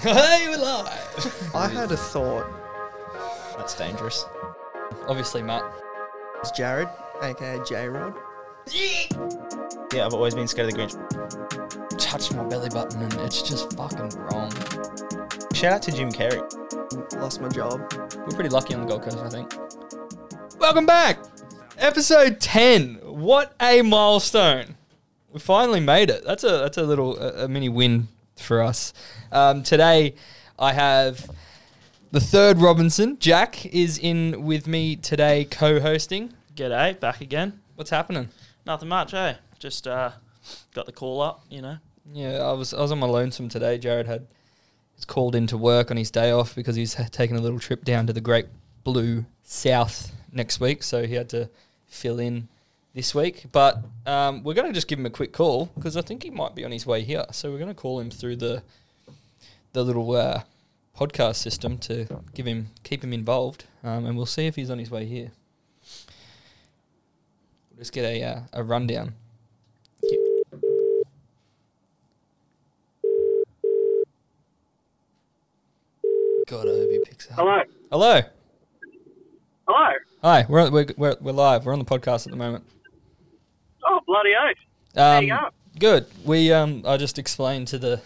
hey, we're live. I had a thought. That's dangerous. Obviously, Matt. It's Jared, aka J Rod. Yeah, I've always been scared of the Grinch. Touched my belly button and it's just fucking wrong. Shout out to Jim Carrey. Lost my job. We're pretty lucky on the Gold Coast, I think. Welcome back. Episode 10. What a milestone. We finally made it. That's a that's a little a, a mini win for us. Um, today I have the third Robinson. Jack is in with me today co-hosting. G'day, back again. What's happening? Nothing much, eh? Just uh, got the call up, you know. Yeah, I was I was on my lonesome today. Jared had was called into work on his day off because he's taking a little trip down to the Great Blue South next week, so he had to fill in this week. But um, we're going to just give him a quick call because I think he might be on his way here. So we're going to call him through the the little uh, podcast system to give him keep him involved, um, and we'll see if he's on his way here. We'll just get a uh, a rundown. God, I hope he picks up. Hello. Hello. Hello. Hi. We're, we're we're we're live. We're on the podcast at the moment. Bloody oath. There you Um, go. good. We um I just explained to the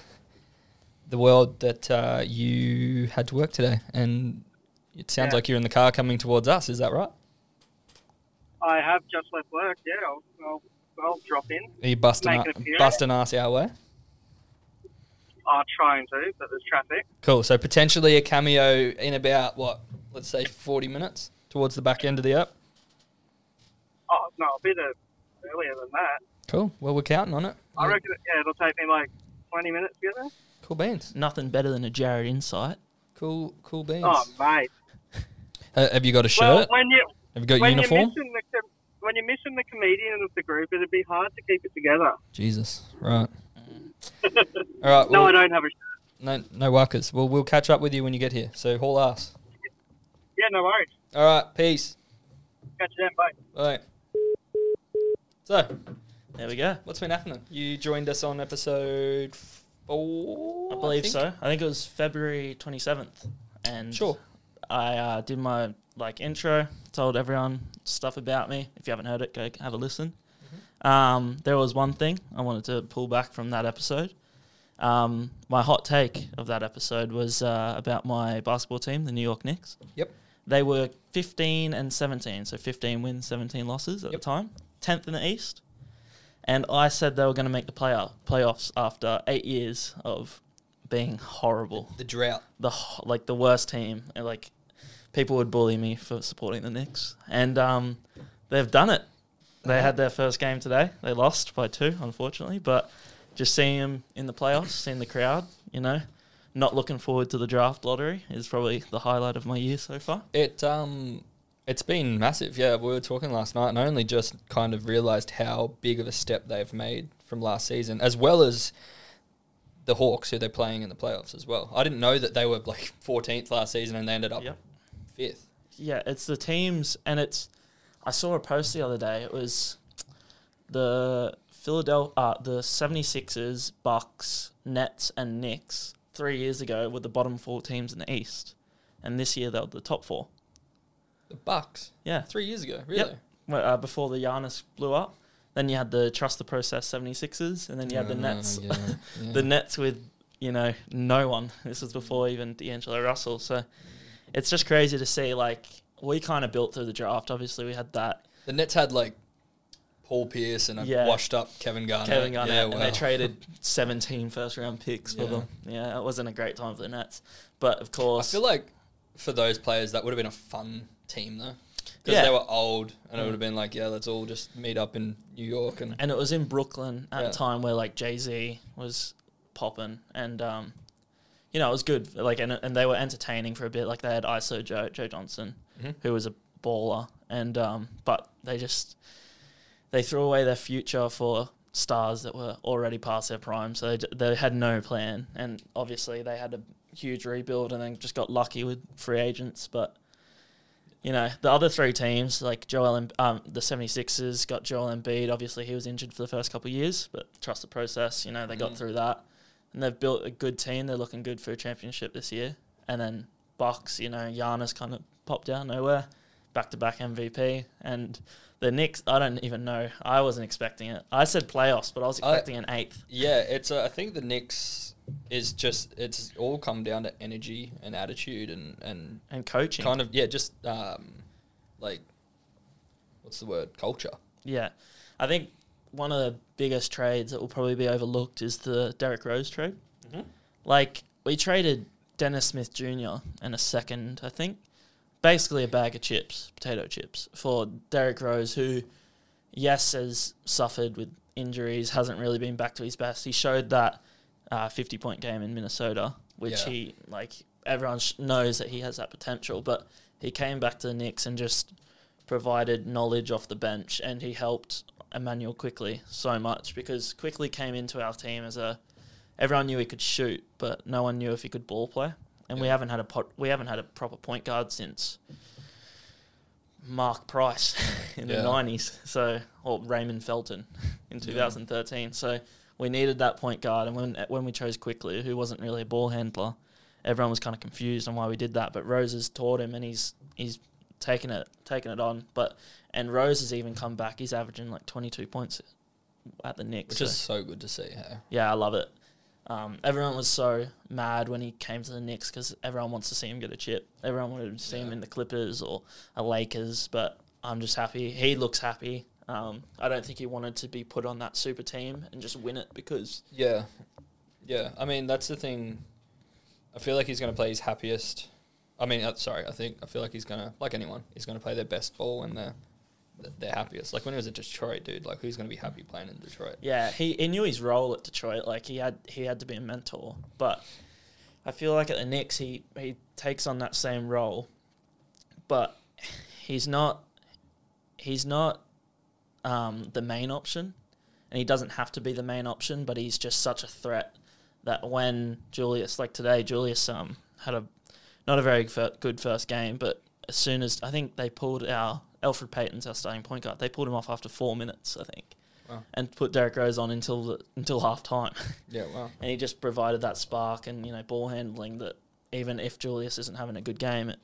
the world that uh, you had to work today, and it sounds Yeah. like you're in the car coming towards us. Is that right? I have just left work. Yeah, I'll, I'll, I'll drop in. Are you busting an busting ass our way? I'm trying to, but there's traffic. Cool. So potentially a cameo in about what? Let's say 40 minutes towards the back end of the app. Oh, no, a bit of earlier than that. Cool. Well, we're counting on it. I reckon, yeah, it'll take me like 20 minutes to get there. Cool beans. Nothing better than a Jared insight. Cool. Cool beans. Oh, mate. Uh, have you got a Well, shirt? when you have you got when uniform? you're missing the com- when you're missing the comedian of the group, it'd be hard to keep it together. Jesus. Right. All right. No, I don't have a. shirt. No, no workers. Well, we'll catch up with you when you get here. So haul ass. Yeah, no worries. All right, peace. Catch you then. Bye. Bye. So, There we go. what's been happening? You joined us on episode four, I believe think? so. I think it was February 27th. And Sure. I uh, did my like intro, told everyone stuff about me. If you haven't heard it, go have a listen. Mm-hmm. Um, there was one thing I wanted to pull back from that episode. Um, my hot take of that episode was uh, about my basketball team, the New York Knicks. Yep. They were 15 and 17, so 15 wins, 17 losses at Yep. the time, 10th in the East. And I said they were going to make the playoff, playoffs after eight years of being horrible. The drought. the like the worst team. And like people would bully me for supporting the Knicks. And um they've done it. They had their first game today. They lost by two unfortunately. But just seeing them in the playoffs seeing the crowd you know not looking forward to the draft lottery is probably the highlight of my year so far. It um, it's been massive. Yeah, we were talking last night, and I only just kind of realised how big of a step they've made from last season, as well as the Hawks, who they're playing in the playoffs as well. I didn't know that they were like 14th last season, and they ended up Yep. fifth. yeah it's the teams and it's i saw a post the other day it was the philadelphia uh, the 76ers bucks nets and knicks three years ago were the bottom four teams in the east and this year they're the top four The Bucks. yeah Three years ago, really. Well, uh, before the Giannis blew up then you had the trust the process 76ers and then you had the Uh, nets yeah, yeah. the Nets with you know no one. This was before even D'Angelo Russell, so it's just crazy to see. Like we kind of built through the draft. Obviously, we had that The Nets had like Paul Pierce and a Yeah. washed up Kevin Garnett. Kevin Garnett, Yeah, and they traded 17 first round picks for Yeah. them. Yeah, it wasn't a great time for the Nets, but of course. I feel like for those players, that would have been a fun team though, because Yeah. they were old, and it Mm. would have been like, yeah, let's all just meet up in New York and and it was in Brooklyn at Yeah. a time where like Jay Z was popping, and um, you know it was good. Like and and they were entertaining for a bit. Like they had ISO Joe Joe Johnson, Mhm. who was a baller, and um, but they just they threw away their future for stars that were already past their prime. So they, they had no plan, and obviously they had a huge rebuild, and then just got lucky with free agents, but. You know, the other three teams, like Joel and um, the 76ers, got Joel Embiid. Obviously, he was injured for the first couple of years, but trust the process. You know, they got Mhm. through that. and they've built a good team. They're looking good for a championship this year. And then Bucks, you know, Giannis kind of popped out of nowhere, back to back MVP, and the Knicks. I don't even know. I wasn't expecting it. I said playoffs, but I was I- expecting an eighth. Yeah, it's. Uh, I think the Knicks is just. It's all come down to energy and attitude and and And coaching, kind of yeah, just um, like what's the word? Culture. yeah. I think one of the biggest trades that will probably be overlooked is the Derrick Rose trade. Like we traded Dennis Smith Jr. and a second, I think, basically a bag of chips, potato chips, for Derrick Rose, who, yes, has suffered with injuries, hasn't really been back to his best. He showed that uh, fifty-point game in Minnesota, which Yeah. he like everyone sh- knows that he has that potential, but he came back to the Knicks and just provided knowledge off the bench, and he helped Immanuel Quickley so much because Quickley came into our team as a everyone knew he could shoot, but no one knew if he could ball play. And we haven't had a pot, we haven't had a proper point guard since Mark Price in Yeah. the nineties. So or Raymond Felton in Yeah. 2013. So we needed that point guard, and when when we chose Quickley, who wasn't really a ball handler, everyone was kind of confused on why we did that. But Rose has taught him, and he's he's taken it taken it on. But and Rose has even come back. He's averaging like 22 points at the Knicks. Which so- is so good to see. Hey? yeah, I love it. Um, everyone was so mad when he came to the Knicks because everyone wants to see him get a chip. Everyone wanted to see him in the Clippers or a Lakers, but I'm just happy. He looks happy. Um, I don't think he wanted to be put on that super team and just win it because Yeah, yeah. I mean, that's the thing. I feel like he's going to play his happiest. I mean, uh, sorry. I think I feel like he's going to, like anyone, he's going to play their best ball when they're they're happiest. Like when he was at Detroit, dude. Like who's going to be happy playing in Detroit? yeah, he, he knew his role at Detroit. Like he had he had to be a mentor, but I feel like at the Knicks he he takes on that same role, but he's not he's not um, the main option, and he doesn't have to be the main option. But he's just such a threat that when Julius, like today, Julius um had a not a very good first game, but as soon as I think they pulled our Elfrid Payton's our starting point guard, they pulled him off after four minutes, I think, Wow. and put Derrick Rose on until the, until half time, Yeah, wow. and he just provided that spark and you know ball handling that even if Julius isn't having a good game, it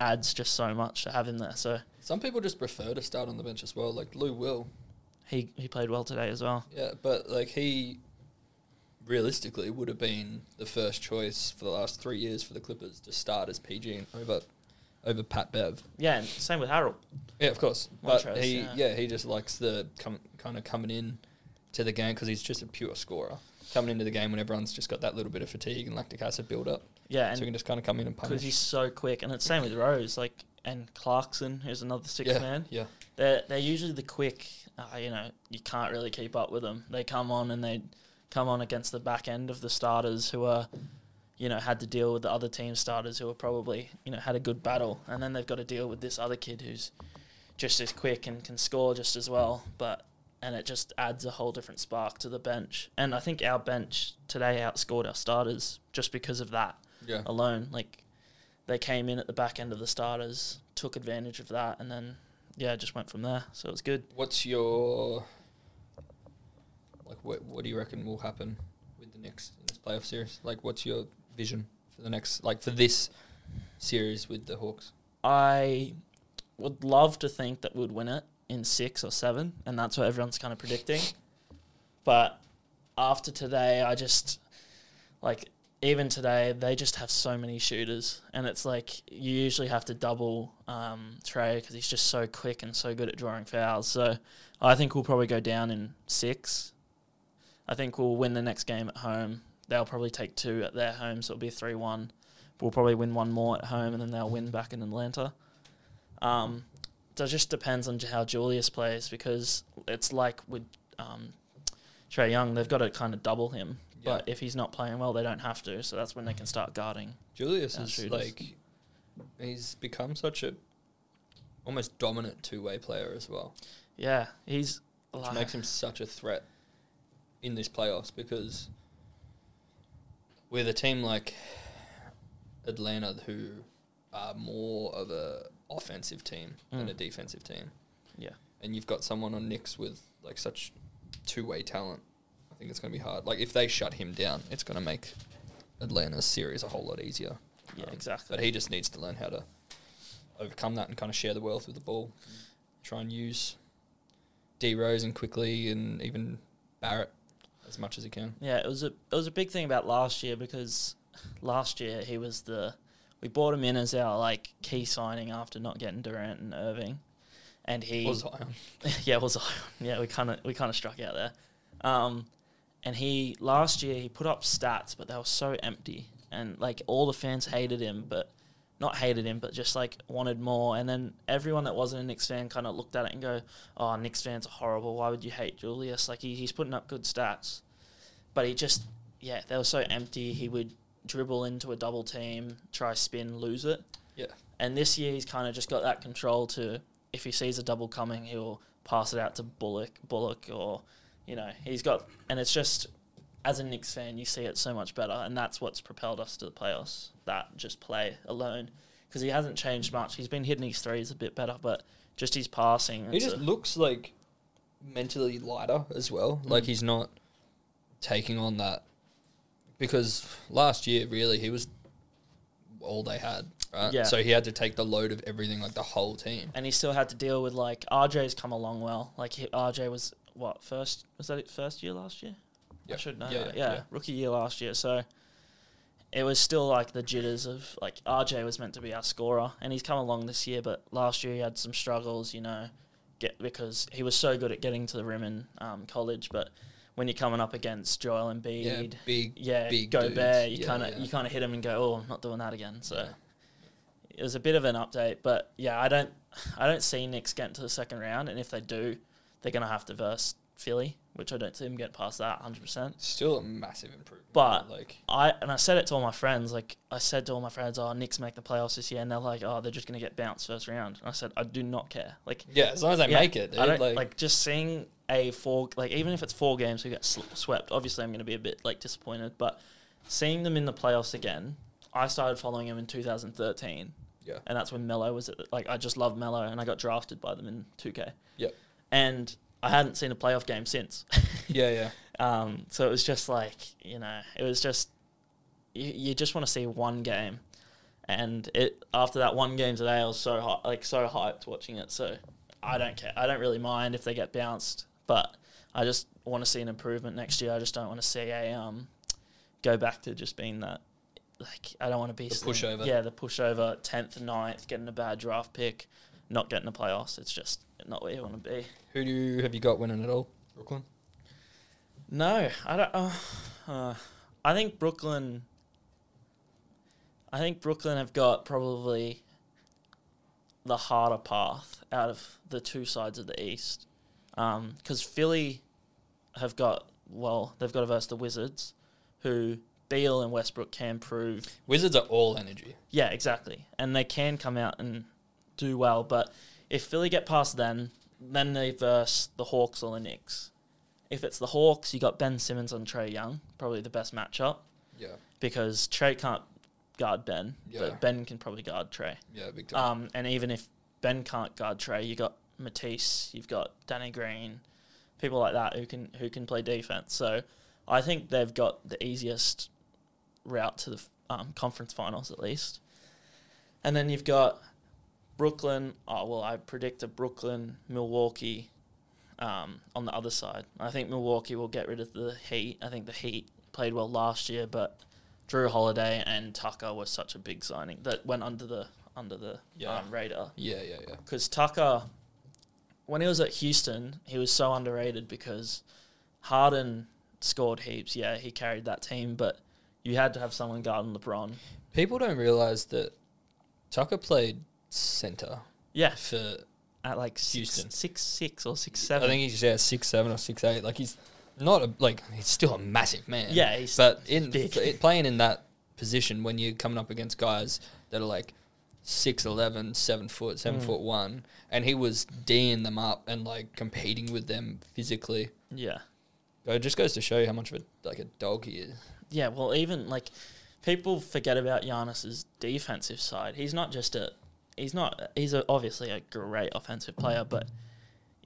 adds just so much to have him there. So Some people just prefer to start on the bench as well. Like Lou Will. he he played well today as well. Yeah, but like he realistically would have been the first choice for the last three years for the Clippers to start as PG and over over Pat Bev. Yeah, and same with Harrell. Yeah, of course. But he, yeah. yeah. he just likes the com- kind of coming in to the game because he's just a pure scorer. Coming into the game when everyone's just got that little bit of fatigue and lactic acid build up, Yeah, so he can just kind of come in and punch. because he's so quick, and it's same with Rose, like and Clarkson, who's another six yeah, man. yeah, They're they're usually the quick. Uh, you know, you can't really keep up with them. They come on and they come on against the back end of the starters who are, you know, had to deal with the other team starters who are probably you know had a good battle, and then they've got to deal with this other kid who's just as quick and can score just as well. But and it just adds a whole different spark to the bench. And I think our bench today outscored our starters just because of that yeah. alone. Like they came in at the back end of the starters, took advantage of that, and then yeah, just went from there. So it was good. What's your like? What What do you reckon will happen with the Knicks in this playoff series? Like, what's your vision for the next like for this series with the Hawks? I would love to think that we'd win it in six or seven, and that's what everyone's kind of predicting. But after today, I just like even today they just have so many shooters, and it's like you usually have to double um, Trey because he's just so quick and so good at drawing fouls. So I think we'll probably go down in six. I think we'll win the next game at home. They'll probably take two at their home, so it'll be three one. We'll probably win one more at home, and then they'll win back in Atlanta. Um, so it just depends on how Julius plays because it's like with um, Trey Young, they've got to kind of double him. But if he's not playing well, they don't have to. So that's when they can start guarding. Julius is shooters. like he's become such a almost dominant two way player as well, Yeah, he's which like, makes him such a threat in this playoffs because with a team like Atlanta who are more of a offensive team than Mm. a defensive team. Yeah. And you've got someone on Knicks with like such two way talent. I think it's going to be hard. Like if they shut him down, it's going to make Atlanta's series a whole lot easier. Yeah, Um, exactly. But he just needs to learn how to overcome that and kind of share the wealth with the ball. Try and use D Rose and Quickley and even Barrett as much as he can. Yeah, it was a it was a big thing about last year because last year he was the we brought him in as our like key signing after not getting Durant and Irving, and he Or Zion. yeah, it was yeah we kind of we kind of struck out there, um, and he last year he put up stats but they were so empty and like all the fans hated him but not hated him but just like wanted more. And then everyone that wasn't a Knicks fan kind of looked at it and go oh Knicks fans are horrible. Why would you hate Julius? Like he, he's putting up good stats, but he just yeah they were so empty. He would dribble into a double team try spin lose it. Yeah. and this year he's kind of just got that control to if he sees a double coming, he'll pass it out to Bullock, Bullock, or you know he's got. And it's just as a Knicks fan, you see it so much better, and that's what's propelled us to the playoffs. That just play alone, because he hasn't changed much. He's been hitting his threes a bit better, but just his passing. He just looks like mentally lighter as well. Like Mm. he's not taking on that because last year really he was all they had. Right? Yeah. So he had to take the load of everything, like the whole team. and he still had to deal with like RJ's come along well. Like he, RJ was what first was that it first year last year? I Yeah. should know. Yeah, that. yeah, Yeah, yeah. rookie year last year. So it was still like the jitters of like RJ was meant to be our scorer, and he's come along this year. But last year he had some struggles, you know, get because he was so good at getting to the rim in um, college, but when you're coming up against Joel Yeah, Embiid, big. yeah, big Gobert, dudes. you Yeah, kind of yeah. you kind of hit him and go, oh, I'm not doing that again. So Yeah. it was a bit of an update, but yeah, I don't I don't see Knicks getting to the second round, and if they do, they're gonna have to verse Philly, which I don't see them get past that 100. percent Still a massive improvement. But- like I and I said it to all my friends. Like I said to all my friends, "Oh, Knicks make the playoffs this year," and they're like, "Oh, they're just gonna get bounced first round." And I said, "I do not care. Like, yeah, as long as they yeah, make it, dude, I don't like, like, just seeing a four like even if it's four games we get swept. Obviously, I'm gonna be a bit like disappointed, but seeing them in the playoffs again, I started following them in 2013. Yeah. and that's when Melo was at, like I just love Melo, and I got drafted by them in 2K. Yep. and I hadn't seen a playoff game since. yeah, yeah. Um, so it was just like you know, it was just you, you just want to see one game, and it after that one game today, I was so hy- like so hyped watching it. So I don't care. I don't really mind if they get bounced, but I just want to see an improvement next year. I just don't want to see a um go back to just being that. Like I don't want to be The pushover. Yeah, the pushover, tenth, 9th, getting a bad draft pick, not getting the playoffs. It's just not where you want to be. Who do you, have you got winning it all? Brooklyn. No, I don't. Uh, uh, I think Brooklyn. I think Brooklyn have got probably the harder path out of the two sides of the East, because Philly have got well, they've got to verse the Wizards, who Beal and Westbrook can prove Wizards are all energy. yeah, exactly. And they can come out and do well, but if Philly get past them, then they verse the Hawks or the Knicks. If it's the Hawks, you got Ben Simmons on Trey Young, probably the best matchup Yeah, because Trey can't guard Ben, Yeah. but Ben can probably guard Trey. yeah, big time. Um, and even if Ben can't guard Trey, you got Matisse, you've got Danny Green, people like that who can who can play defense. So I think they've got the easiest route to the um, conference finals at least. And then you've got Brooklyn. Oh well, I predict a Brooklyn Milwaukee um, on the other side. I think Milwaukee will get rid of the Heat. I think the Heat played well last year, but Jrue Holiday and Tucker was such a big signing that went under the under the Yeah. um, radar yeah, yeah, yeah. because Tucker, when he was at Houston, he was so underrated because Harden scored heaps. Yeah, he carried that team, but you had to have someone guarding LeBron. People don't realize that Tucker played center Yeah, for. at like six, Houston. six six or six seven. I think he's yeah six seven or six eight. Like he's not a like he's still a massive man. yeah, he's but in f- playing in that position when you're coming up against guys that are like 6'11", 7 foot, seven Mm. foot one, and he was d'ing them up and like competing with them physically. yeah, It just goes to show you how much of a like a dog he is. yeah. Well, even like people forget about Giannis's defensive side. He's not just a. He's not. He's a, obviously a great offensive player, but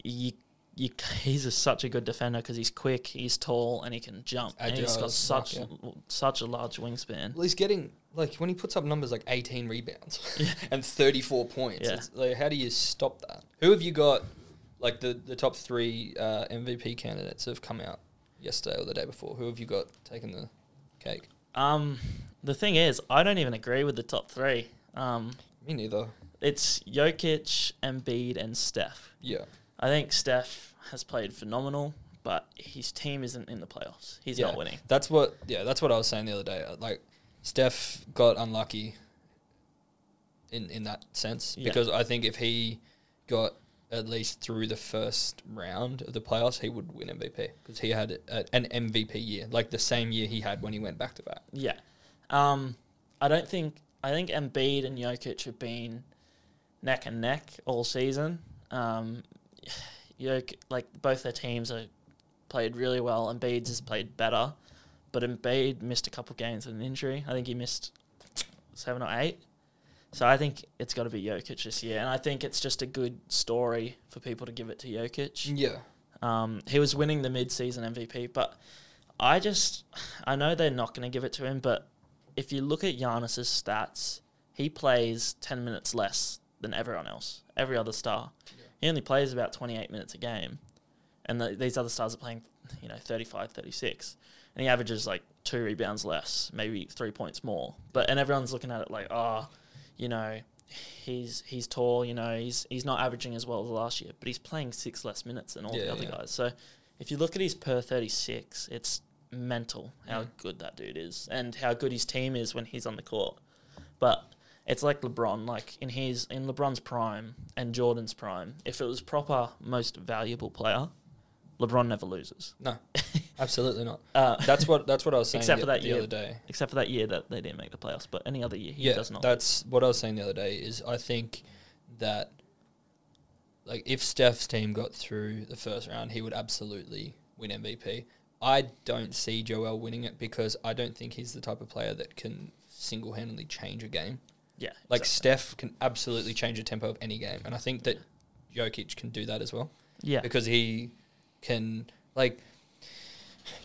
you you, he's a, such a good defender because he's quick, he's tall, and he can jump. and he's got such fuck, such a large wingspan. Well, he's getting like when he puts up numbers like 18 rebounds Yeah. and 34 points. Yeah. It's like, how do you stop that? Who have you got? Like the the top three uh, MVP candidates have come out yesterday or the day before. Who have you got taking the cake? Um, the thing is, I don't even agree with the top three. Um, Me neither. It's Jokic, Embiid, and Steph. Yeah. I think Steph has played phenomenal, but his team isn't in the playoffs. He's Yeah. not winning. That's what. Yeah, that's what I was saying the other day. Uh, Like, Steph got unlucky. In in that sense, Yeah. because I think if he got at least through the first round of the playoffs, he would win MVP because he had a, an MVP year, like the same year he had when he went back to back. Yeah. Um, I don't think I think Embiid and Jokic have been neck and neck all season. Um, Jok like both their teams are played really well. Embiid's has played better, but Embiid missed a couple games with an injury. I think he missed seven or eight. So I think it's got to be Jokic this year, and I think it's just a good story for people to give it to Jokic. Yeah, Um, he was winning the mid-season MVP, but I just I know they're not going to give it to him, but if you look at Giannis's stats, he plays 10 minutes less than everyone else, every other star. He only plays about 28 minutes a game, and the, these other stars are playing, you know, 35, 36, and he averages like two rebounds less, maybe three points more. But and everyone's looking at it like, oh, you know, he's he's tall, you know, he's he's not averaging as well as last year, but he's playing six less minutes than all Yeah, the other yeah. guys. So if you look at his per 36, it's mental how Mm. good that dude is and how good his team is when he's on the court. But it's like LeBron, like in his in LeBron's prime and Jordan's prime. If it was proper most valuable player, LeBron never loses. no, absolutely not. Uh, That's what that's what I was saying Except the, for that the year. other day. except for that year that they didn't make the playoffs, but any other year he yeah, does not. that's what I was saying the other day. Is I think that like if Steph's team got through the first round, he would absolutely win MVP. I don't see Joel winning it because I don't think he's the type of player that can single handedly change a game. Yeah, Like exactly. Steph can absolutely change the tempo of any game, and I think that Jokic can do that as well yeah, because he can like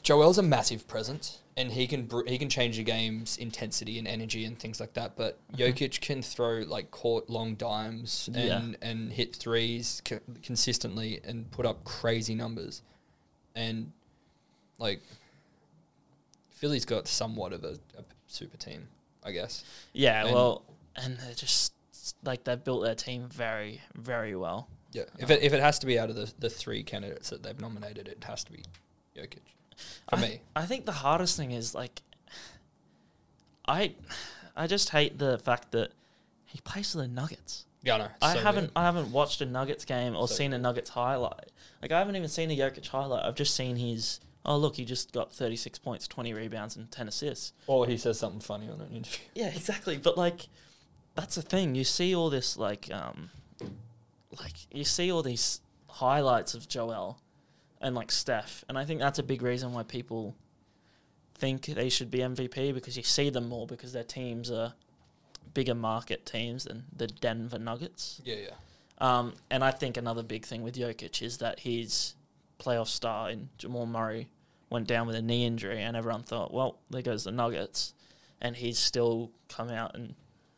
Joel's a massive presence and he can br- he can change the game's intensity and energy and things like that. But Mhm. Jokic can throw like court long dimes Yeah. and and hit threes co- consistently and put up crazy numbers, and like Philly's got somewhat of a, a super team, I guess. yeah. and- well, and they're just like they've built their team very, very well. Yeah, if um, it if it has to be out of the the three candidates that they've nominated, it has to be Jokic for I, me. I think the hardest thing is like, I, I just hate the fact that he plays for the Nuggets. Yeah, I know. I so haven't weird. I haven't watched a Nuggets game or So seen a Nuggets highlight. Like I haven't even seen a Jokic highlight. I've just seen his. Oh look, he just got thirty six points, twenty rebounds, and ten assists. Or he says something funny on an interview. Yeah, exactly. But like, that's the thing. You see all this like, um, like you see all these highlights of Joel and like Steph, and I think that's a big reason why people think they should be MVP because you see them more because their teams are bigger market teams than the Denver Nuggets. Yeah, yeah. Um, and I think another big thing with Jokic is that his playoff star in Jamal Murray went down with a knee injury, and everyone thought, well, there goes the Nuggets, and he's still come out and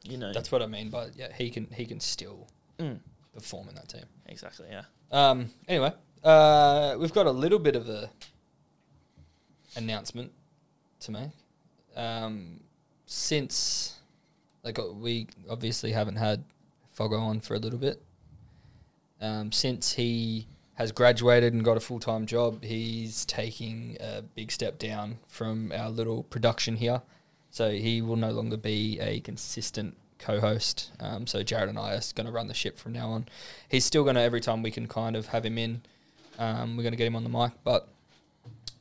you know That's what I mean But yeah, he can he can still Mm, perform in that team. exactly yeah Um anyway, uh we've got a little bit of a announcement to make. Um since like uh, we obviously haven't had Foggo on for a little bit. Um since he has graduated and got a full time job, he's taking a big step down from our little production here. So he will no longer be a consistent co-host. Um, so Jared and I are going to run the ship from now on. He's still going to every time we can kind of have him in. Um, we're going to get him on the mic, but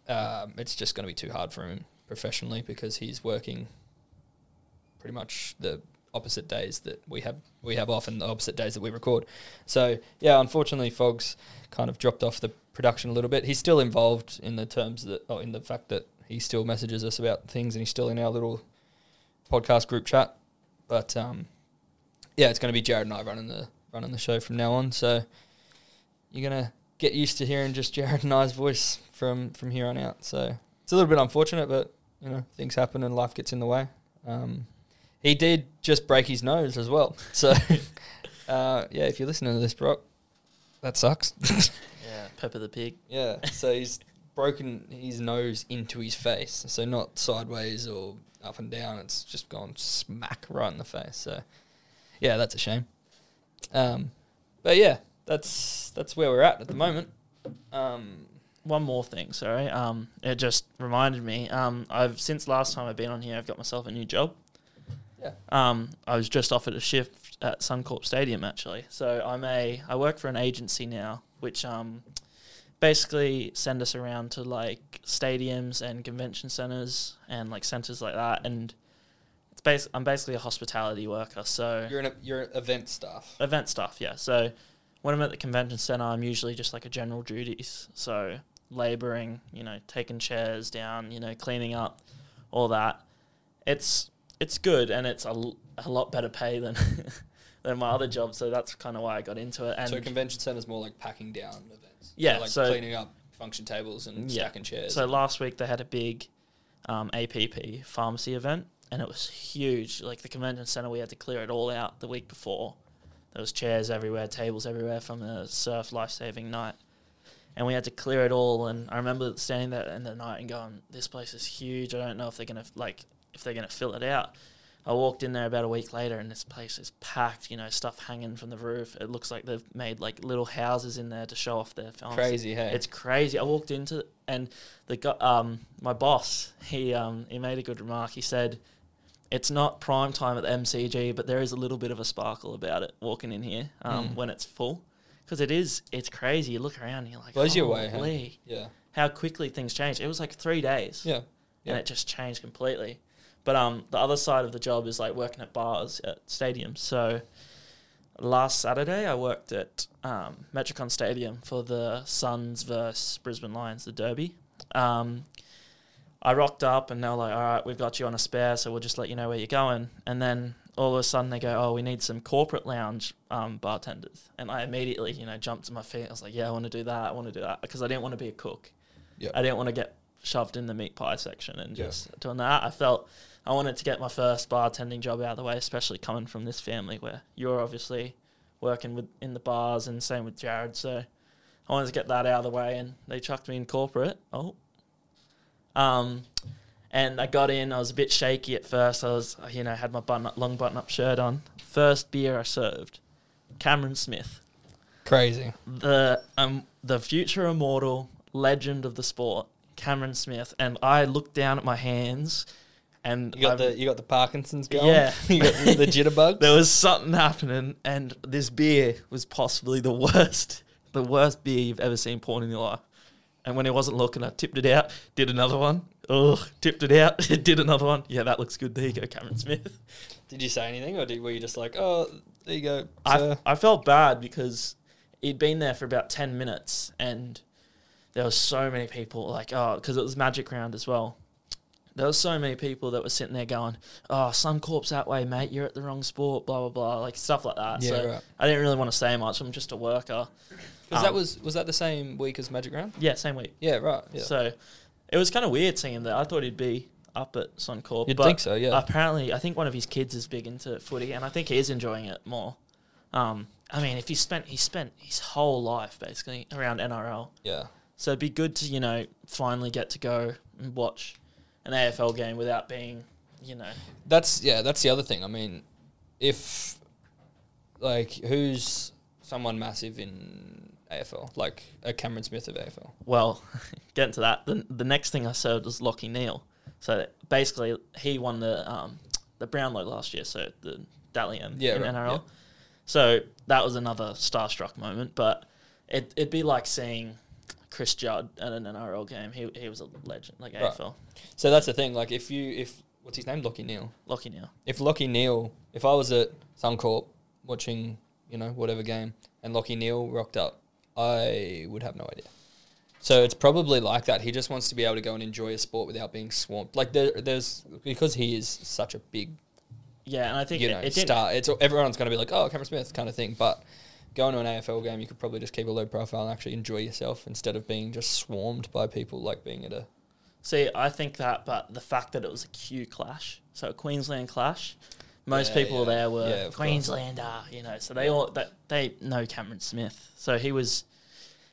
um, it's just going to be too hard for him professionally because he's working pretty much the opposite days that we have we have off and the opposite days that we record. So yeah, unfortunately, Fogs kind of dropped off the production a little bit. He's still involved in the terms that, oh, in the fact that he still messages us about things and he's still in our little podcast group chat. But um, yeah, it's going to be Jared and I running the running the show from now on. So you're gonna get used to hearing just Jared and I's voice from from here on out. So it's a little bit unfortunate, but you know things happen and life gets in the way. Um, he did just break his nose as well. So uh, yeah, if you're listening to this, Brock, that sucks. Yeah, Pepper the pig. yeah, so he's broken his nose into his face. So not sideways or up and down. It's just gone smack right in the face. So yeah, that's a shame. Um, but yeah, that's that's where we're at at the moment. Um, One more thing, sorry. Um, it just reminded me. Um, I've since last time I've been on here, I've got myself a new job. Yeah. Um, I was just offered a shift at Suncorp Stadium actually. So I'm a I work for an agency now, which um, basically send us around to like stadiums and convention centers and like centers like that. And it's bas- I'm basically a hospitality worker. So you're an you're event staff. event stuff, yeah. So when I'm at the convention center, I'm usually just like a general duties. So laboring, you know, taking chairs down, you know, cleaning up, all that. It's it's good and it's a, l- a lot better pay than than my other job. So that's kind of why I got into it. And so convention center's more like packing down events. Yeah, like so- cleaning up function tables and Yeah. stacking chairs. So last week they had a big um, APP pharmacy event, and it was huge. Like the convention center, we had to clear it all out the week before. There was chairs everywhere, tables everywhere from the surf life saving night, and we had to clear it all. And I remember standing there in the night and going, "This place is huge. I don't know if they're gonna like if they're gonna fill it out." I walked in there about a week later, and this place is packed. You know, stuff hanging from the roof. It looks like they've made like little houses in there to show off their pharmacy. crazy, hey. It's crazy. I walked into and the um, my boss, he um, he made a good remark. He said, "It's not prime time at the MCG, but there is a little bit of a sparkle about it walking in here um, Mm. when it's full, because it is. It's crazy. You look around, and you're like, Blows your way, hey? "Holy, yeah, how quickly things change." It was like three days, yeah, yeah. and it just changed completely. But um, the other side of the job is like working at bars at stadiums. So last Saturday, I worked at um, Metricon Stadium for the Suns versus Brisbane Lions, the Derby. Um, I rocked up and they were like, "All right, we've got you on a spare, so we'll just let you know where you're going." And then all of a sudden they go, "Oh, we need some corporate lounge um, bartenders," and I immediately, you know, jumped to my feet. I was like, "Yeah, I want to do that. I want to do that," because I didn't want to be a cook. Yeah. I didn't want to get shoved in the meat pie section and Yeah. just doing that. I felt I wanted to get my first bartending job out of the way, especially coming from this family where you're obviously working with in the bars and same with Jared. So I wanted to get that out of the way, and they chucked me in corporate. Oh, um, and I got in. I was a bit shaky at first. I was, you know, had my button long button up shirt on. First beer I served, Cameron Smith, crazy. the um the future immortal legend of the sport, Cameron Smith, and I looked down at my hands, and You got I've- the you got the Parkinson's going. Yeah. you got the jitterbugs. there was something happening, and this beer was possibly the worst, the worst beer you've ever seen poured in your life. And when he wasn't looking, I tipped it out, did another one. Ugh, tipped it out, did another one. Yeah, that looks good. There you go, Cameron Smith. Did you say anything, or did, were you just like, oh, there you go? I, sir." I felt bad because he'd been there for about 10 minutes and there were so many people like oh because it was magic round as well there was so many people that were sitting there going oh suncorp's that way mate you're at the wrong sport blah blah blah like stuff like that Yeah, so right. i didn't really want to say much i'm just a worker Because that Um, was was that the same week as Magic Round? yeah same week Yeah, right. Yeah. so it was kind of weird seeing that. i thought he'd be up at suncorp You'd think so, yeah. apparently i think one of his kids is big into footy and i think he is enjoying it more um, I mean, if he spent he spent his whole life basically around NRL, yeah. so it'd be good to you know finally get to go and watch an AFL game without being, you know, That's yeah. That's the other thing. I mean, if like who's someone massive in AFL, like a Cameron Smith of AFL? well, getting to that. The the next thing I served was Lachie Neale. So basically, he won the um, the Brownlow last year, so the Dally M Yeah, in right, NRL. yeah. So that was another starstruck moment, but it it'd be like seeing Chris Judd at an NRL game. He he was a legend, like Right. AFL. So that's the thing. Like if you if what's his name, Lachie Neale. Lachie Neale. If Lachie Neale, if I was at Suncorp watching, you know, whatever game, and Lachie Neale rocked up, I would have no idea. So it's probably like that. He just wants to be able to go and enjoy a sport without being swamped. Like there, there's because he is such a big Yeah, and I think you it, know, it star. It's everyone's going to be like, oh, Cameron Smith kind of thing. But going to an AFL game, you could probably just keep a low profile and actually enjoy yourself instead of being just swarmed by people like being at a. See, I think that, but the fact that it was a Q clash, so a Queensland clash, most Yeah, people yeah. there were Yeah, of course. Queenslander, you know, so they all that they know Cameron Smith, so he was,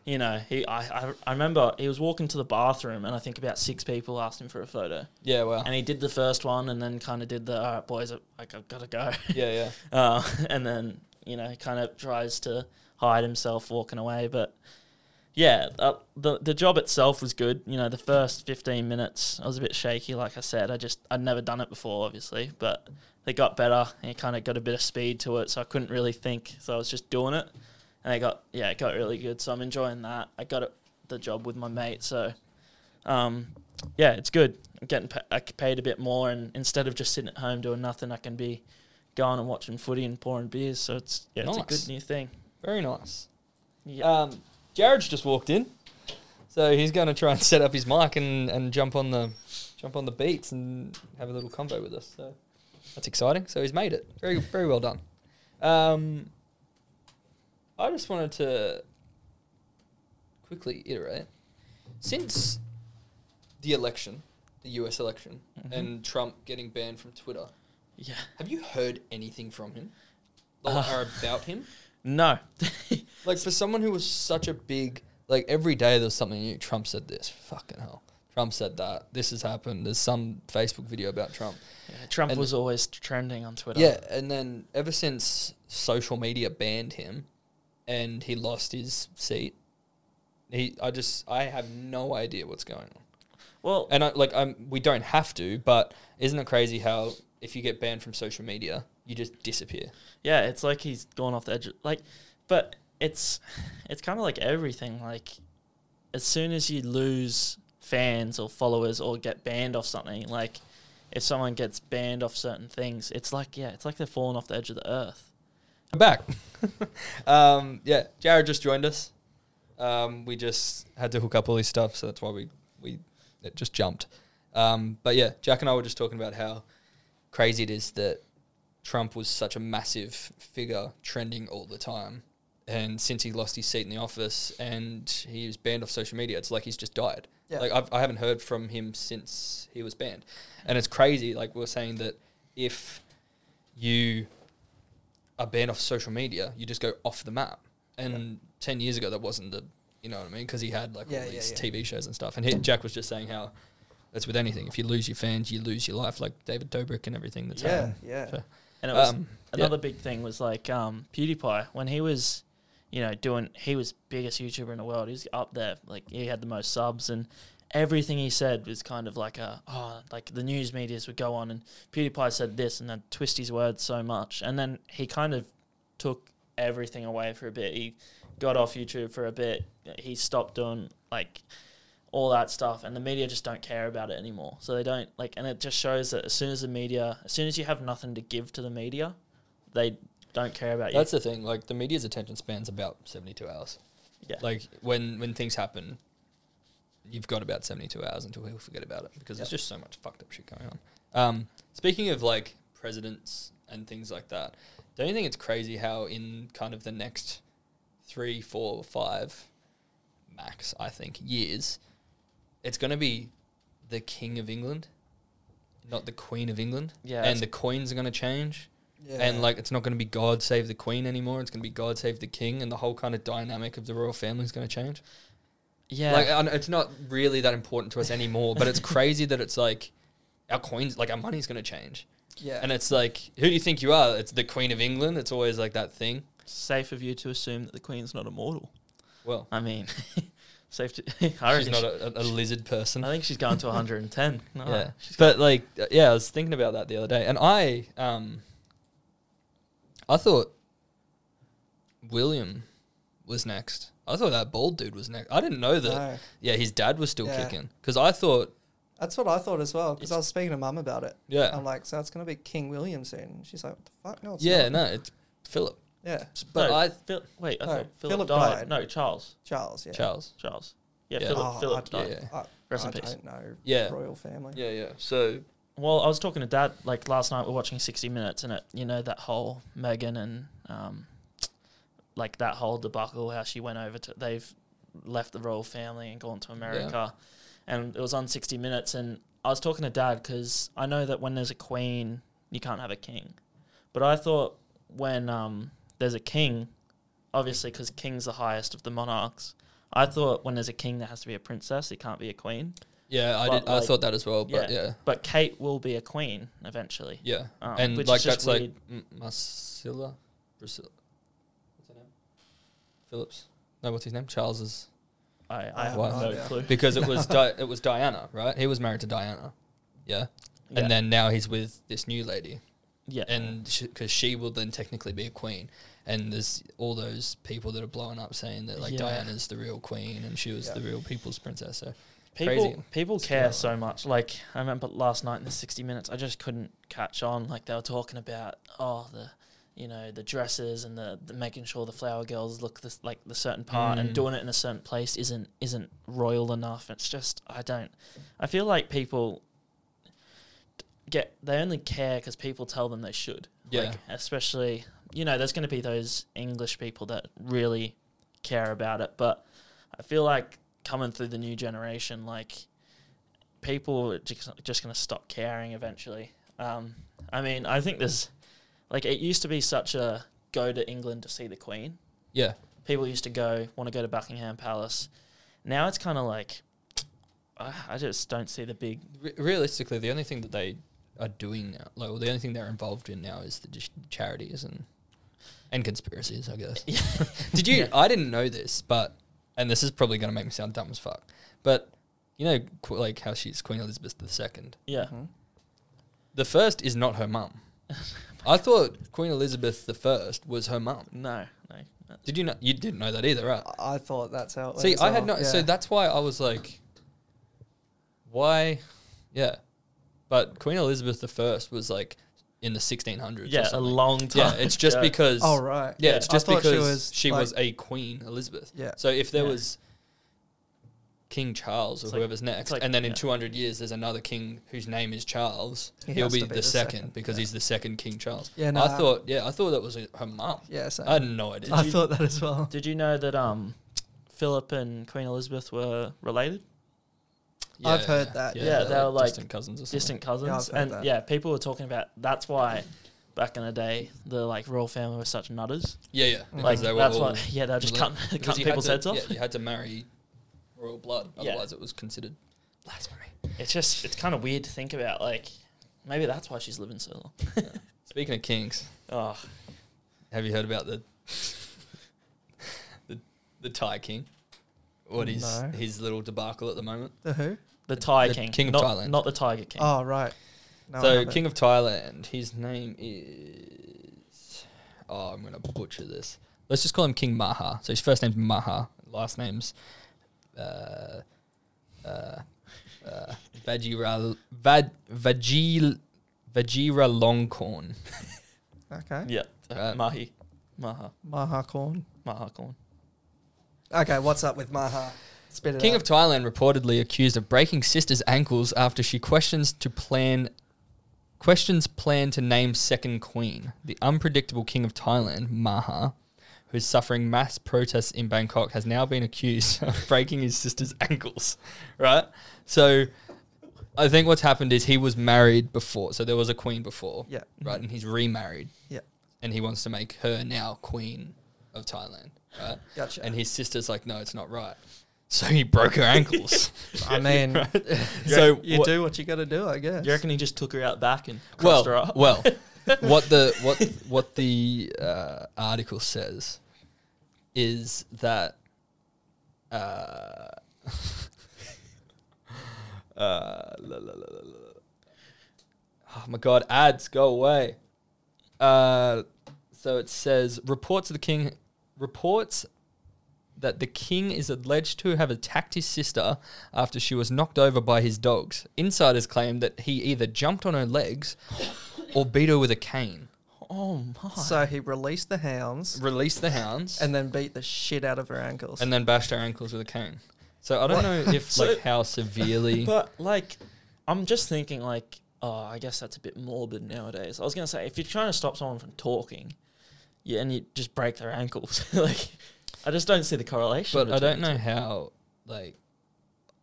you know, he I, I I remember he was walking to the bathroom and I think about six people asked him for a photo, Yeah, well, and he did the first one and then kind of did the all right boys, I, I gotta go, yeah, yeah. uh, and then you know kind of tries to hide himself walking away. But yeah uh, the the job itself was good. You know the first 15 minutes i was a bit shaky like i said. I just i'd never done it before obviously. But they got better. And it kind of got a bit of speed to it. So i couldn't really think. So i was just doing it. And i got yeah it got really good. So i'm enjoying that. I got it, the job with my mate. So um, yeah it's good. I'm getting pa- I paid a bit more. And instead of just sitting at home doing nothing i can be going and watching footy and pouring beers. So it's yeah, it's a good new thing. Very nice. Yeah, Um, Jared's just walked in, so he's going to try and set up his mic and, and jump on the jump on the beats and have a little combo with us. So that's exciting. So he's made it. Very very well done. Um, I just wanted to quickly iterate since the election, the U.S. election, Mhm. and Trump getting banned from Twitter. Yeah. Have you heard anything from him or, Uh. or about him? No, Like for someone who was such a big like every day there's something new. Trump said this. Fucking hell. Trump said that. This has happened. There's some Facebook video about Trump. Yeah, Trump And- was always trending on Twitter. Yeah, and then ever since social media banned him and he lost his seat, he I just I have no idea what's going on. Well, And I like I'm we don't have to, but isn't it crazy how if you get banned from social media, you just disappear? yeah, it's like he's gone off the edge. Of, like, but it's it's kind of like everything. Like, as soon as you lose fans or followers or get banned off something, like if someone gets banned off certain things, it's like yeah, it's like they're falling off the edge of the earth. We're back. um, yeah, Jared just joined us. Um, we just had to hook up all his stuff, so that's why we we it just jumped. Um, but yeah, Jack and I were just talking about how crazy it is that Trump was such a massive figure trending all the time, and since he lost his seat in the office and he was banned off social media, it's like he's just died. Yeah. Like I've, I haven't heard from him since he was banned, and it's crazy. Like we we're saying that if you are banned off social media, you just go off the map. And ten years ago, that wasn't the, you know what I mean? Because he had like Yeah, all yeah, these yeah. TV shows and stuff. And he, Jack was just saying how that's with anything. If you lose your fans, you lose your life, like David Dobrik and everything that's Yeah, happened. yeah. So, And it was Um, another big thing was like um, PewDiePie when he was, you know, doing he was biggest YouTuber in the world. He was up there, like he had the most subs, and everything he said was kind of like a oh, like the news media's would go on and PewDiePie said this and then twist his words so much, and then he kind of took everything away for a bit. He got off YouTube for a bit. He stopped doing like all that stuff and the media just don't care about it anymore so they don't like and it just shows that as soon as the media as soon as you have nothing to give to the media they don't care about you That's the thing. Like the media's attention span's about seventy-two hours. yeah Like when when things happen, you've got about seventy-two hours until people forget about it because there's just so much fucked up shit going on. Um, speaking of like presidents and things like that, don't you think it's crazy how in kind of the next three, four, five, max, I think years, it's going to be the king of England, not the queen of England. Yeah, and the coins are going to change Yeah. and like it's not going to be God save the Queen anymore. It's going to be God save the King, and the whole kind of dynamic of the royal family is going to change. yeah Like I know it's not really that important to us anymore, but it's crazy that it's like our coins, like our money's going to change, yeah. and it's like who do you think you are? It's the Queen of England. It's always like that thing. safe of you to assume that the queen's not immortal Well, i mean safe to I she's not she- a, a, a lizard person. I think she's going to 110 no, yeah, but like uh, yeah, I was thinking about that the other day, and I um, I thought William was next. I thought that bald dude was next. I didn't know that. No. Yeah, his dad was still Yeah. kicking because I thought, That's what I thought as well, because I was speaking to mum about it. yeah, I'm like, so it's going to be King William soon. She's like, what the fuck? No, it's yeah, not. no, it's Philip, Yeah, but no, I Phil, wait I No, thought Philip, Philip died. died. no Charles Charles, yeah. Charles. Charles yeah, Yeah. Philip Oh, Philip I- died Yeah, I, Rest I in peace. don't know Yeah. royal family. yeah, yeah. So Well, I was talking to Dad like last night. We're watching 60 Minutes, and it, you know that whole Meghan and um, like that whole debacle, how she went over to they've left the royal family and gone to America, and it was on 60 Minutes, and I was talking to Dad because I know that when there's a queen, you can't have a king, but I thought when um there's a king, obviously because king's the highest of the monarchs. I thought when there's a king, there has to be a princess. It can't be a queen. Yeah, I But, did. I thought that as well. But Yeah. yeah, But Kate will be a queen eventually. yeah, Um, and which like is that's like weird. M- Marcilla, Priscilla. What's her name? Phillips. No, what's his name? Charles's. I, I I have have no no clue. Because it was Di- it was Diana, right? He was married to Diana. Yeah. Yeah. And then now he's with this new lady, yeah, and because she will then technically be a queen, and there's all those people that are blowing up saying that like Yeah. Diana's the real queen and she was Yeah. the real people's princess. So people crazy. people It's care so much. Like I remember last night in the sixty minutes, I just couldn't catch on. Like they were talking about oh the you know the dresses and the, the making sure the flower girls look this like the certain part and Mm. doing it in a certain place isn't isn't royal enough. It's just I don't. I feel like people get they only care because people tell them they should. Yeah. Like, especially you know, there's going to be those English people that really care about it, but I feel like coming through the new generation, like people are just, just going to stop caring eventually. Um, I mean, I think there's like it used to be such a go to England to see the Queen. yeah, People used to go want to go to Buckingham Palace. Now it's kind of like I, I just don't see the big. Re- realistically, the only thing that they are doing now, like, well, the only thing they're involved in now is the just charities and and conspiracies, I guess. Did you? Yeah. I didn't know this, but and this is probably going to make me sound dumb as fuck, but you know, qu- like how she's Queen Elizabeth II. Yeah, Mhm. The first is not her mum. I thought Queen Elizabeth I was her mum. no, no. Did you know? You didn't know that either, right? I thought that's how. It See, I as had well. no. So that's why I was like, why? Yeah, but Queen Elizabeth I was like in the 1600s. Yeah, a long time. Yeah, it's just Yeah. because. Oh right. Yeah, Yeah. it's just thought she because she was, was, a Queen Elizabeth. Yeah. So if there Yeah. was King Charles or It's like- whoever's next, like- and then in yeah. 200 years there's another king whose name is Charles, He he will has be, the, the second, second, because yeah. he's the second King Charles. Yeah, no, I I- thought. Yeah, I thought that was her mum. Yeah. Same. I had no idea. I you- thought that as well. Did you know that um, Philip and Queen Elizabeth were related, I've heard that, Yeah, they're they were like distant cousins or something. distant cousins? I've heard and that. yeah, people were talking about. That's why back in the day, the like royal family were such nutters. Yeah, yeah. Mm. Because Like they were that's all why. Yeah, they were just related. cutting, Because cutting you had people's to- heads off. Yeah, you had to marry royal blood, Yeah. otherwise it was considered blasphemy. It's just it's kind of weird to think about. Like maybe that's why she's living so long. Speaking of kings, Oh, have you heard about the the the Thai king? What is No. his little debacle at the moment? The who? the Thai the king, king of not, Thailand. not the Tiger King. Oh right. No, I so haven't. king of Thailand, his name is oh, I'm gonna butcher this. Let's just call him King Maha. So his first name's Maha, last name's uh, uh, uh, Vajira Vad Vajil Vajira Longkorn. Okay. Yeah, Right. Mahi, Maha, Maha Korn. Okay, what's up with Maha? Spit it King out. of Thailand reportedly accused of breaking sister's ankles after she questions to plan questions plan to name second queen. The unpredictable king of Thailand, Maha, who is suffering mass protests in Bangkok, has now been accused of breaking his sister's ankles. Right? So I think what's happened is he was married before. So there was a queen before. Yeah. Right? And he's remarried. Yeah. And he wants to make her now queen of Thailand. Right? Gotcha. And his sister's like, no, it's not right. So he broke her ankles. I mean, so you what- do what you got to do, I guess. You reckon he just took her out back and crossed her up? well, what the what what the uh, article says is that uh, uh, la, la, la, la, la. oh my god, ads go away. Uh, so it says reports of the king reports that the king is alleged to have attacked his sister after she was knocked over by his dogs. Insiders claim that he either jumped on her legs or beat her with a cane. oh my! So he released the hounds Released the hounds and then beat the shit out of her ankles. and then bashed her ankles with a cane. So I don't know if So- like how severely. But like, I'm just thinking like, oh, I guess that's a bit morbid nowadays. I was gonna say if you're trying to stop someone from talking, yeah, and you just break their ankles. like, I just don't see the correlation. But I don't know two. how like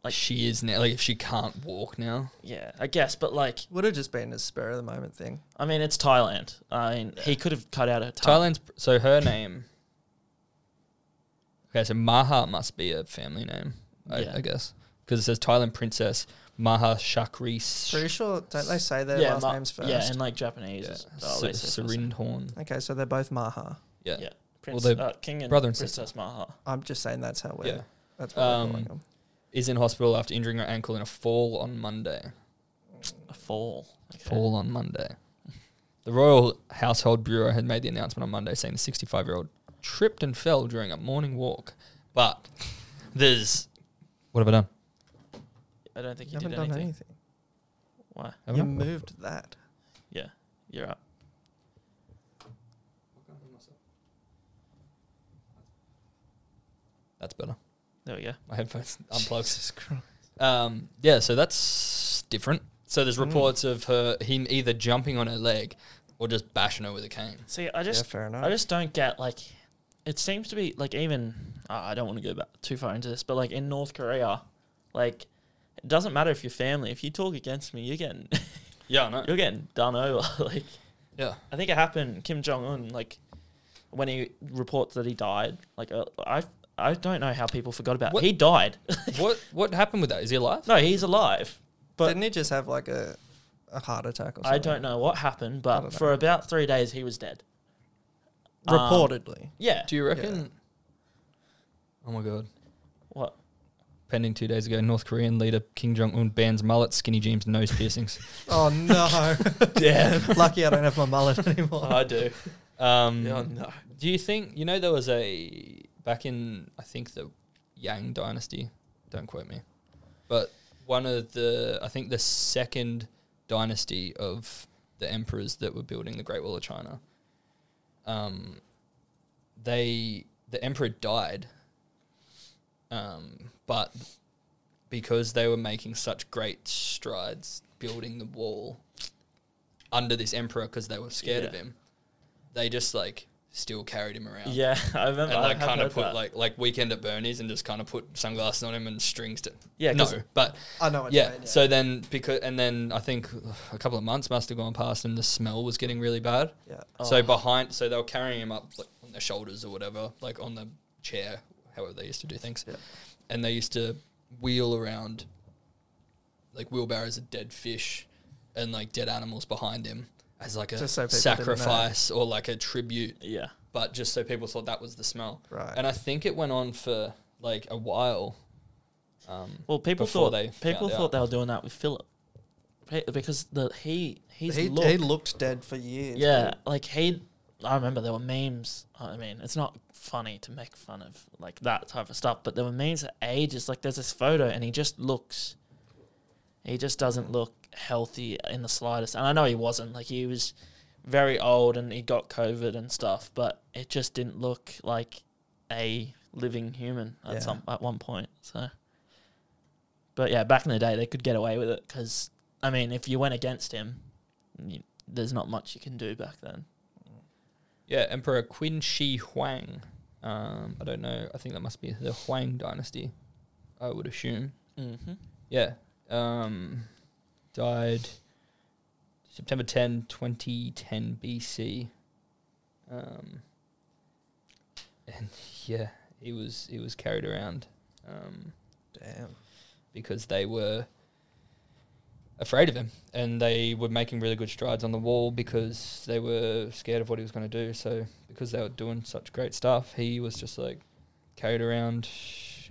Like- she is now. Like if she can't walk now. Yeah, I guess, but like, Would have just been a spur of the moment thing. I mean, it's Thailand. I mean, he could have cut out a tongue. Thailand's so her name. Okay, so Maha must be a family name, I, Yeah. I guess, because it says Thailand princess Maha Chakri. Pretty sure, don't they say their last Ma- names first? Yeah, and like Japanese. Yeah. is- oh, they say. Sirindhorn. okay, so they're both Maha. Yeah. Yeah. Prince, they're uh, King and brother and Princess Maha. I'm just saying that's how we're. Yeah. That's what we're Um, calling them. Is in hospital after injuring her ankle in a fall on Monday. A fall. Okay. Fall on Monday. The Royal Household Bureau had made the announcement on Monday saying the 65 year old tripped and fell during a morning walk. But there's. What have I done? I don't think You you, haven't did done anything. anything. Why? Have You I? moved that. Yeah, you're up. That's better. There we go. My headphones unplugged. Jesus Christ. Um, yeah, so that's different. So there's Mm. reports of her him either jumping on her leg or just bashing her with a cane. See, I Yeah, just, fair enough. I just don't get like. It seems to be like even. Uh, I don't want to go back too far into this, but like in North Korea, like it doesn't matter if you're family. If you talk against me, you're getting Yeah, I know. you're getting done over. like Yeah. I think it happened. Kim Jong Un, like when he reports that he died. Like uh, I, I don't know how people forgot about. What- It. He died. what what happened with that? Is he alive? no, he's alive. But Didn't he just have like a, a heart attack or something? I don't know what happened. I But don't know. for about three days, he was dead. Um, Reportedly. yeah. Do you reckon? Oh my god! What? Pending two days ago, North Korean leader Kim Jong Un bans mullets, skinny jeans, nose piercings. oh no. Damn. Lucky I don't have my mullet anymore. I do. Um, Yeah, no. Do you think you know there was a back in I think the Yang dynasty? Don't quote me, but one of the I think the second dynasty of the emperors that were building the Great Wall of China. Um, they the emperor died. Um, but because they were making such great strides building the wall under this emperor because they were scared of Yeah. him, they just like still carried him around. Yeah, I remember. And I like have kind of heard put that. like like weekend at Bernie's and just kind of put sunglasses on him and strings to yeah, no, 'cause- but I know what you yeah. mean, So then because and then I think a couple of months must have gone past and the smell was getting really bad. yeah. So Oh. behind, so they were carrying him up like, on their shoulders or whatever, like on the chair, however they used to do things. Yeah. And they used to wheel around like wheelbarrows of dead fish and like dead animals behind him as like a Just so people didn't know. sacrifice or like a tribute, yeah, but just so people thought that was the smell. Right. And I think it went on for like a while. Um, Well, people before thought they people found thought out. they were doing that with Philip, Pe- because the he he's he, look, he looked dead for years. yeah, like he. I remember there were memes. I mean, it's not funny to make fun of like that type of stuff, but there were memes for ages. Like there's this photo, and he just looks. He just doesn't look healthy in the slightest, and I know he wasn't. Like he was very old, and he got COVID and stuff, but it just didn't look like a living human at Yeah. some at one point. So, but yeah, back in the day, they could get away with it because I mean, if you went against him, you, there's not much you can do back then. Yeah, Emperor Qin Shi Huang. Um, I don't know. I think that must be the Huang dynasty. I would assume. Mm-hmm. Yeah. Um, died September 10, 2010 BC. Um, and yeah, he was he was carried around um, Damn. because they were afraid of him and they were making really good strides on the wall because they were scared of what he was going to do. So because they were doing such great stuff, he was just like carried around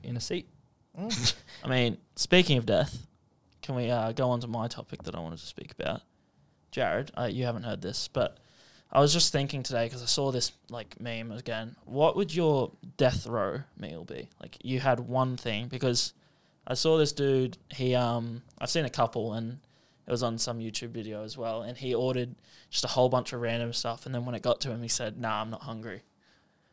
in a seat. Mm. I mean, speaking of death, can we uh, go on to my topic that I wanted to speak about? Jared, uh, you haven't heard this, but I was just thinking today because I saw this like meme again. What would your death row meal be? Like you had one thing because I saw this dude. He um, I've seen a couple and it was on some YouTube video as well. And he ordered just a whole bunch of random stuff, and then when it got to him, he said, "Nah, I'm not hungry,"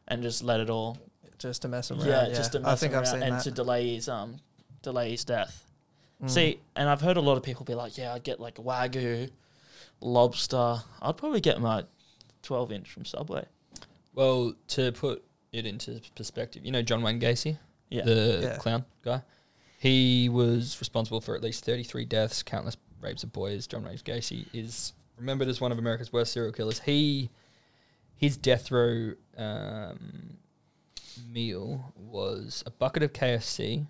and just let it all Just to mess around. yeah, just to mess I think him I've around seen and that. to delay his um delay his death. Mm. See, and I've heard a lot of people be like, "Yeah, I'd get like wagyu, lobster. I'd probably get my twelve inch from Subway." Well, to put it into perspective, you know John Wayne Gacy, Yeah. the Yeah. clown guy. He was responsible for at least 33 deaths, countless rapes of boys. John Wayne Gacy is remembered as one of America's worst serial killers. He his death row um, meal was a bucket of KFC,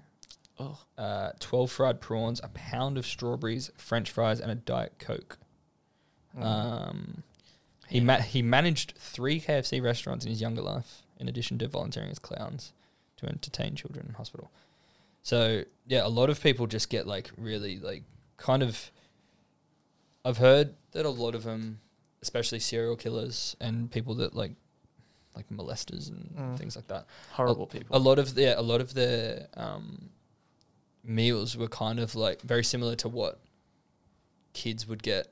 oh, uh, 12 fried prawns, a pound of strawberries, French fries, and a diet coke. Mm. Um, he ma- he managed three KFC restaurants in his younger life, in addition to volunteering as clowns to entertain children in hospital. So yeah, a lot of people just get like really like kind of. I've heard that a lot of them, especially serial killers and people that like, like molesters and Mm. things like that, horrible people. a lot of the a lot of their um, meals were kind of like very similar to what kids would get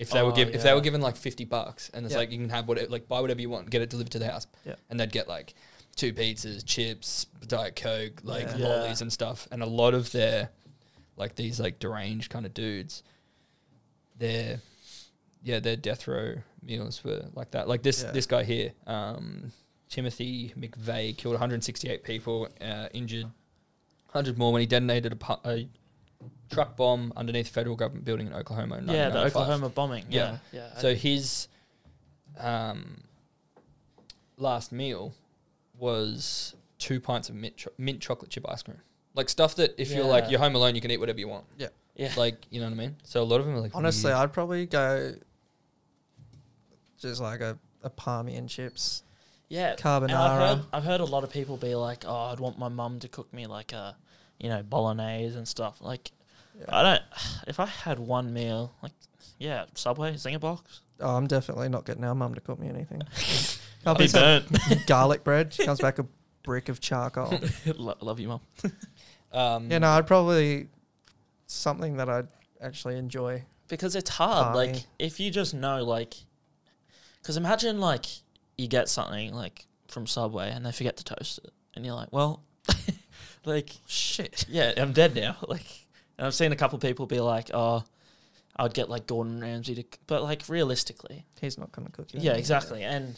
if they were Oh, given if they were given like fifty bucks and it's Yeah. like you can have whatever like buy whatever you want get it delivered to the house Yeah. and they'd get like two pizzas chips diet coke like Yeah. Yeah. lollies and stuff and a lot of their like these like deranged kind of dudes their yeah their death row meals were like that like this Yeah. this guy here um Timothy McVeigh killed 168 people, uh, injured 100 more when he detonated a, pu- a truck bomb underneath a federal government building in Oklahoma. In yeah, the Oklahoma bombing. Yeah. Yeah, yeah. So his um, last meal was two pints of mint, cho- mint chocolate chip ice cream. Like stuff that if you're like Yeah. you're home alone, you can eat whatever you want. yeah, Yeah. Like you know what I mean. So a lot of them are like Honestly, weird. I'd probably go just like a, a palmy and chips. yeah. And I've Carbonara. heard, I've heard a lot of people be like, "Oh, I'd want my mum to cook me like a, you know, bolognese and stuff." Like, Yeah. I don't. If I had one meal, like, yeah, Subway, Zinger box, Oh, I'm definitely not getting our mum to cook me anything. Can't be be burnt. garlic bread. She comes back a brick of charcoal. Lo- Love you, mum. um, yeah, no, I'd probably something that I'd actually enjoy. because it's hard. Like if you just know, like, because imagine like you get something like from Subway and they forget to toast it, and you're like, well, like Shit. yeah, I'm dead now. Like, and I've seen a couple people be like, oh, I'd get like Gordon Ramsay to, c-" but like realistically, He's not going to cook you. yeah, exactly, and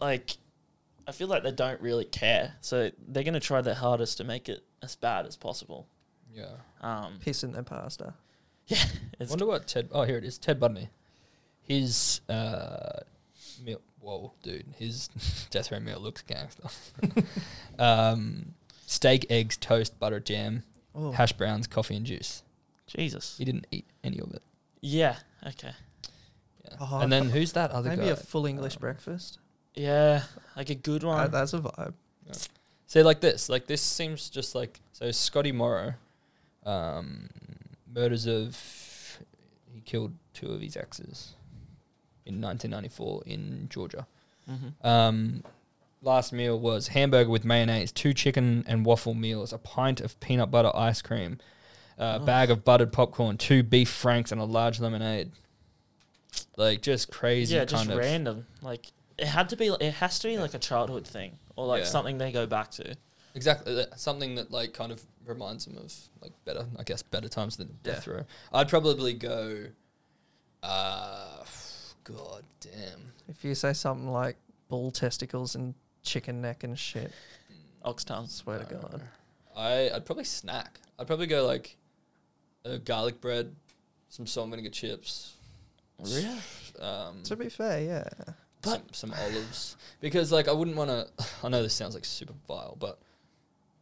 like. I feel like they don't really care, so they're gonna try their hardest to make it as bad as possible. yeah. Um, Piss in their pasta. yeah, I it's, wonder what Ted. Oh, here it is. Ted Bundy. His uh, meal. Whoa, dude. His death row meal looks gangster. um, steak, eggs, toast, butter, jam, Oh, hash browns, coffee, and juice. Jesus. He didn't eat any of it. Yeah. Okay. Yeah. Oh, and then who's that other maybe guy? Maybe a full English Um, breakfast. Yeah, like a good Uh, one. that's a vibe. Say like this. Like this seems just like so. Scotty Morrow, um, murders of he killed two of his exes in 1994 in Georgia. mm-hmm. Um, last meal was hamburger with mayonnaise, two chicken and waffle meals, a pint of peanut butter ice cream, a Oh. bag of buttered popcorn, two beef franks, and a large lemonade. Like just crazy Yeah, just random. Like it had to be. It has to be like a childhood thing or like Yeah. something they go back to. Exactly, that- something that like kind of reminds him of like better, I guess, better times than Yeah. death row. I'd probably go. Uh, God damn. If you say something like bull testicles and chicken neck and shit, Ox tongue. swear to God. I I'd probably snack. I'd probably go like a garlic bread, some salt and vinegar chips. Really? Um, To be fair, yeah. Some, some olives because like I wouldn't want to. I know this sounds like super vile, but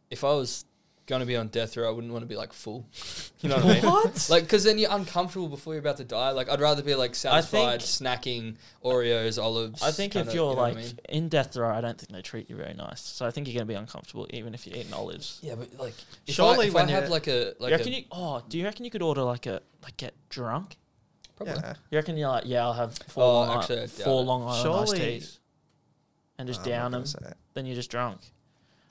if I was going to be on death row, I wouldn't want to be like full. you know what I mean? What? Like, because then you're uncomfortable before you're about to die. Like, I'd rather be like satisfied, snacking Oreos, olives. I think kinda, if you're you know like I mean? in death row, I don't think they treat you very nice. So I think you're gonna be uncomfortable even if you're eating olives. yeah, but like, if Surely I, if when I have like a like you reckon a, you? Oh, do you reckon you could order like a like get drunk? Probably. Yeah. You reckon you're like, yeah, I'll have four Oh, long, actually, I doubt four it. Long Island iced Surely- teas, and just No, I'm not down gonna them. say it. Then you're just drunk.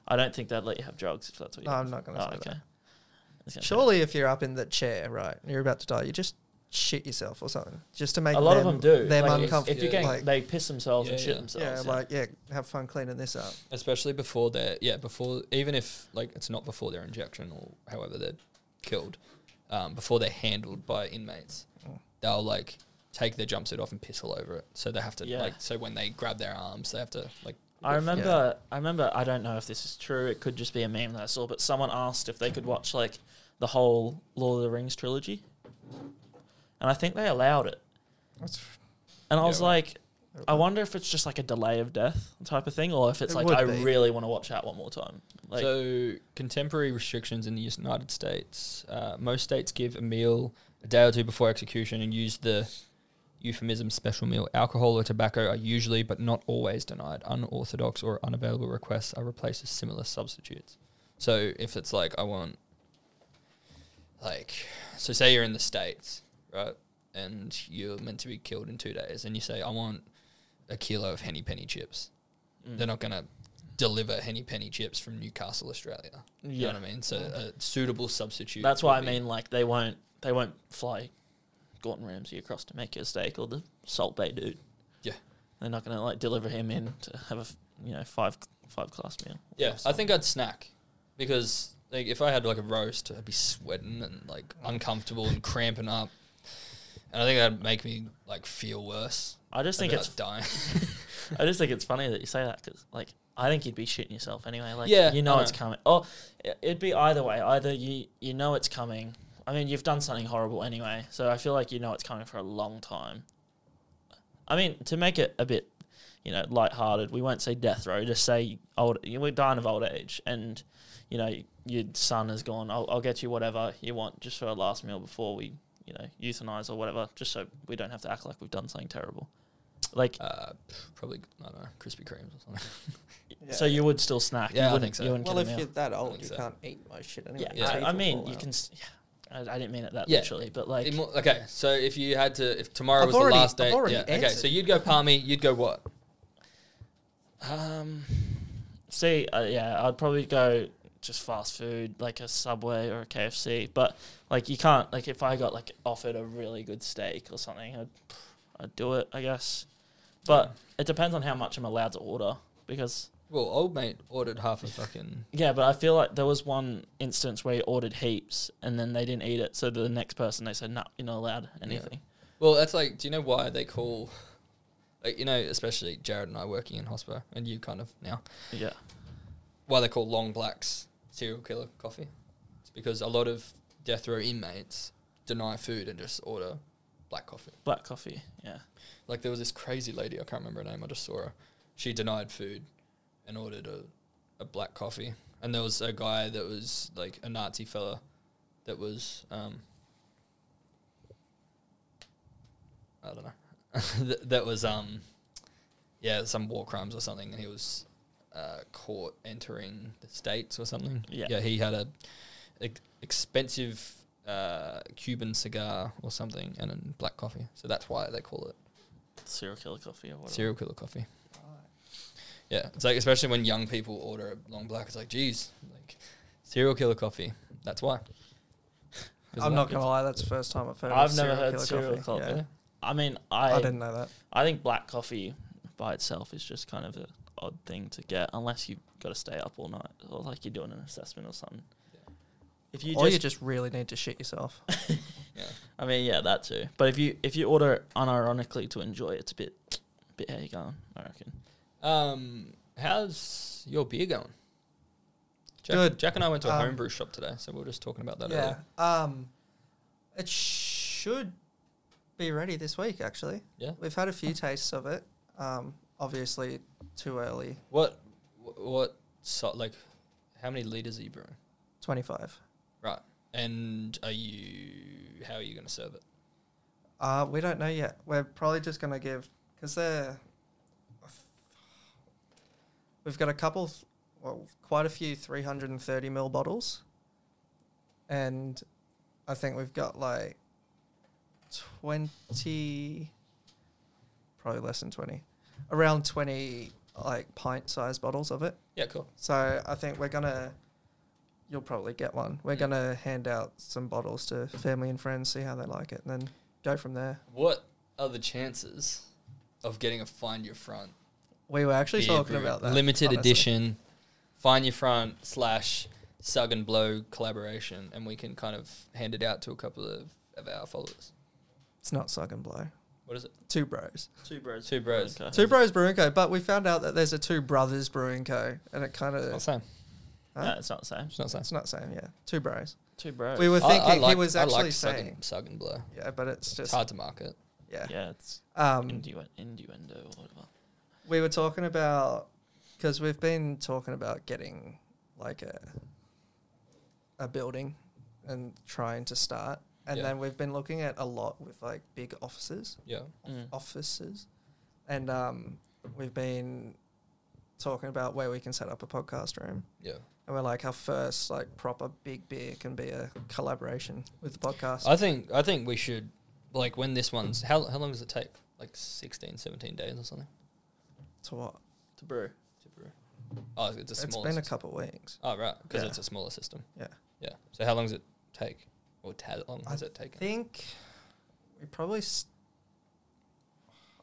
I don't think they'd let you have drugs if that's what you're. I'm not gonna oh, say okay. that. I gonna Surely, if you're up in the chair, right, and you're about to die, you just shit yourself or something, just to make a lot of them do. them Like, if- uncomfortable. If you're getting, like, they piss themselves and Yeah, shit yeah. themselves. yeah, like yeah, have fun cleaning this up. especially before they're yeah before even if like it's not before their injection or however they're killed, um, before they're handled by inmates. They'll like take their jumpsuit off and piss all over it. So they have to Yeah. like so when they grab their arms, they have to like. I lift- remember. I remember. I don't know if this is true. It could just be a meme that I saw. But someone asked if they could watch like the whole Lord of the Rings trilogy, and I think they allowed it. That's, And I Yeah, was well- like, I wonder if it's just like a delay of death type of thing, or if it's It like would I be. really want to watch that one more time. Like, so contemporary restrictions in the United States, uh, most states give a meal a day or two before execution and use the euphemism special meal. Alcohol or tobacco are usually, but not always, denied. Unorthodox or unavailable requests are replaced with similar substitutes. So if it's like I want, like, so say you're in the states, right, and you're meant to be killed in two days, and you say I want a kilo of henny penny chips. mm. They're not gonna deliver henny penny chips from Newcastle, Australia. You yeah, know what I mean? So a suitable substitute. that's what I mean. Like they won't, they won't fly Gordon Ramsay across to make a steak or the Salt Bae dude. Yeah. they're not gonna like deliver him in to have a you know five five class meal. Yeah, I think I'd snack because like if I had like a roast, I'd be sweating and like mm. uncomfortable and cramping up, and I think that'd make me like feel worse. I just I'd think it's like dying. I just think it's funny that you say that because, like, I think you'd be shitting yourself anyway. Like, Yeah, you know I it's coming. Oh, it'd be either way. Either you you know it's coming. I mean, you've done something horrible anyway, so I feel like you know it's coming for a long time. I mean, to make it a bit, you know, lighthearted, we won't say death row. Just say old. You we're dying of old age, and you know your son has gone. I'll, I'll get you whatever you want just for a last meal before we, you know, euthanize or whatever, just so we don't have to act like we've done something terrible. Like, uh, probably I don't know, Krispy Kremes or something. So you would still snack? Yeah, I you wouldn't, think so. You wouldn't well, if a you're that old, you so. can't eat most shit anyway. yeah, Yeah. I, I mean, you out. can. s- Yeah, I, I didn't mean it that Yeah. literally, but like, mo- okay, so if you had to, if tomorrow I've was already- the last I've day, already yeah, okay, so you'd go palmy, you'd go what? um, see, uh, yeah, I'd probably go just fast food, like a Subway or a KFC. But like, you can't like if I got like offered a really good steak or something, I'd I'd do it, I guess. But it depends on how much I'm allowed to order because Well, old mate ordered half a fucking. Yeah, but I feel like there was one instance where he ordered heaps and then they didn't eat it. So the next person they said, "No, you're not allowed anything." Well, that's like, do you know why they call, like, you know, especially Jared and I working in hospital, and you kind of now, Yeah, why they call long blacks serial killer coffee? It's because a lot of death row inmates deny food and just order black coffee. black coffee. Yeah, Like there was this crazy lady, I can't remember her name, I just saw her. She denied food and ordered a, a black coffee. And there was a guy that was like a Nazi fella that was um I don't know. that, that was um yeah, some war crimes or something and he was uh, caught entering the states or something. Yeah. Yeah, he had a ex- expensive uh, Cuban cigar or something and a black coffee. So that's why they call it serial killer coffee or whatever. serial killer coffee. Yeah, it's like especially when young people order a long black, it's like, geez, like serial killer coffee. That's why. I'm not gonna lie, that's the first time I've heard. I've of never serial heard killer serial coffee. coffee. Yeah. I mean, I I didn't know that. I think black coffee by itself is just kind of an odd thing to get unless you've got to stay up all night or like you're doing an assessment or something. If you or just, you just really need to shit yourself. Yeah. I mean, yeah, that too. But if you if you order it unironically to enjoy it's a bit bit how you going, I reckon. Um, how's your beer going? Jack, Good. Jack and I went to a Um, homebrew shop today, so we were just talking about that yeah. earlier. Um, it should be ready this week. Actually, Yeah. we've had a few tastes of it. Um, obviously too early. What, what, so, like, how many liters are you brewing? Twenty five. Right. And are you, how are you going to serve it? Uh, we don't know yet. We're probably just gonna give because they're. We've got a couple, well, quite a few 330 ml bottles, and I think we've got like 20, probably less than 20, around 20 like pint sized bottles of it. Yeah, cool. So I think we're gonna. You'll probably get one. We're gonna hand out some bottles to family and friends, see how they like it, and then go from there. What are the chances of getting a find your front We were actually beer talking brew? about that. limited honestly. edition, find your front slash Sug and Blow collaboration, and we can kind of hand it out to a couple of, of our followers. It's not suck and blow. What What is it? Two Bros. Two bros. Two bros. Okay. Two Bros Brewing Co. But we found out that there's a Two Brothers Brewing Co. And it kind It's not the same. Huh? No, it's not the same. It's not the same. it's not the same. Yeah, Two Bros. Two bros. We were I- I thinking he like- was I actually like Sug saying. and, Sug and Blow. Yeah, but it's It's just hard to market. yeah. Yeah, it's Um, innu- innuendo or whatever. We were talking about because we've been talking about getting like a a building and trying to start, and Yeah. then we've been looking at a lot with like big offices, Yeah. Mm. offices, and um, we've been talking about where we can set up a podcast room. Yeah. And we're like, our first like proper big beer can be a collaboration with the podcast. I think I think we should like when this one's how how long does it take? Like 16, 17 days or something to what? To brew. to brew. Oh, it's a It's smaller. been a system. couple of weeks. Oh right, because Yeah. it's a smaller system. Yeah. Yeah. So how long does it take? Or how long I has it taken? I think we probably. St-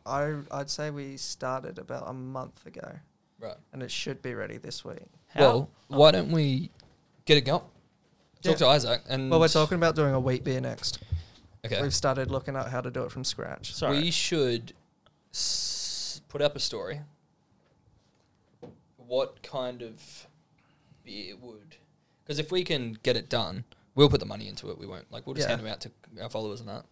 I I'd say we started about a month ago, Right. and it should be ready this week. How? Well, why don't we get it going? Talk Yeah. to Isaac and Well, we're talking about doing a wheat beer next. Okay. We've started looking at how to do it from scratch. Sorry. We should s- put up a story. What kind of beer would? Because if we can get it done, we'll put the money into it. We won't like we'll just Yeah. hand them out to our followers and that.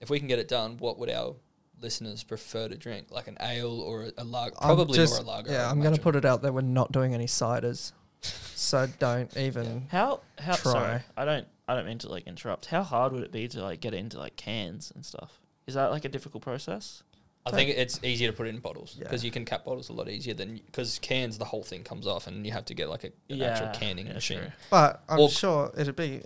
If we can get it done, what would our listeners prefer to drink? Like an ale or a, a lager? I'm Probably just- more a lager. Yeah, I I'm going to imagine. put it out there. We're not doing any ciders, so don't even. How how Try. sorry, I don't I don't mean to like interrupt. How hard would it be to like get it into like cans and stuff? Is that like a difficult process? I think it's easier to put it in bottles Yeah. because you can cap bottles a lot easier than because cans the whole thing comes off and you have to get like a, an actual canning yeah, machine. true. But I'm Or- sure it'd be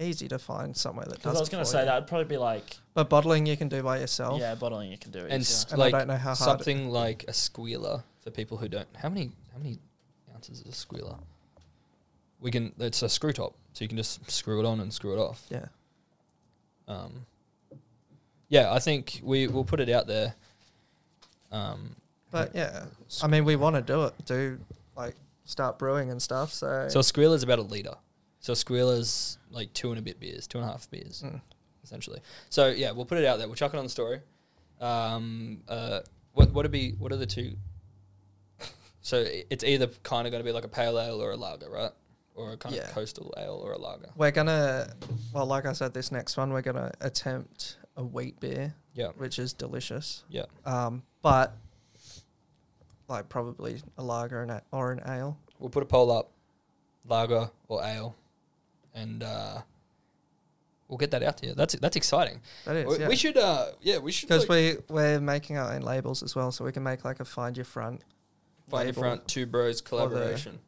easy to find somewhere that Because does. I was it gonna for say you. that'd probably be like But bottling you can do by yourself. yeah, bottling you can do it. And easier. s- And like I don't know how hard. something like a squealer for people who don't. How many how many ounces is a squealer? We can. It's a screw top, so you can just screw it on and screw it off. yeah. Um, yeah, I think we we will put it out there. Um, But yeah, I mean, we want to do it, do like start brewing and stuff. So, so a squealer's about a liter. So a squealer's like two and a bit beers, two and a half beers, Mm. essentially. So yeah, we'll put it out there. We'll chuck it on the story. Um, uh, what what would be what are the two? So it's either kind of going to be like a pale ale or a lager, right? Or a kind Yeah. of coastal ale or a lager. we're gonna, well, like I said, this next one we're gonna attempt a wheat beer, Yeah, which is delicious. yeah. Um, but like probably a lager and a, or an ale. We'll put a poll up, lager or ale, and uh, we'll get that out to you. That's that's exciting. That is, we, yeah. we should, uh, yeah, we should because like, we we're making our own labels as well, so we can make like a find your front find your front two bros the- collaboration.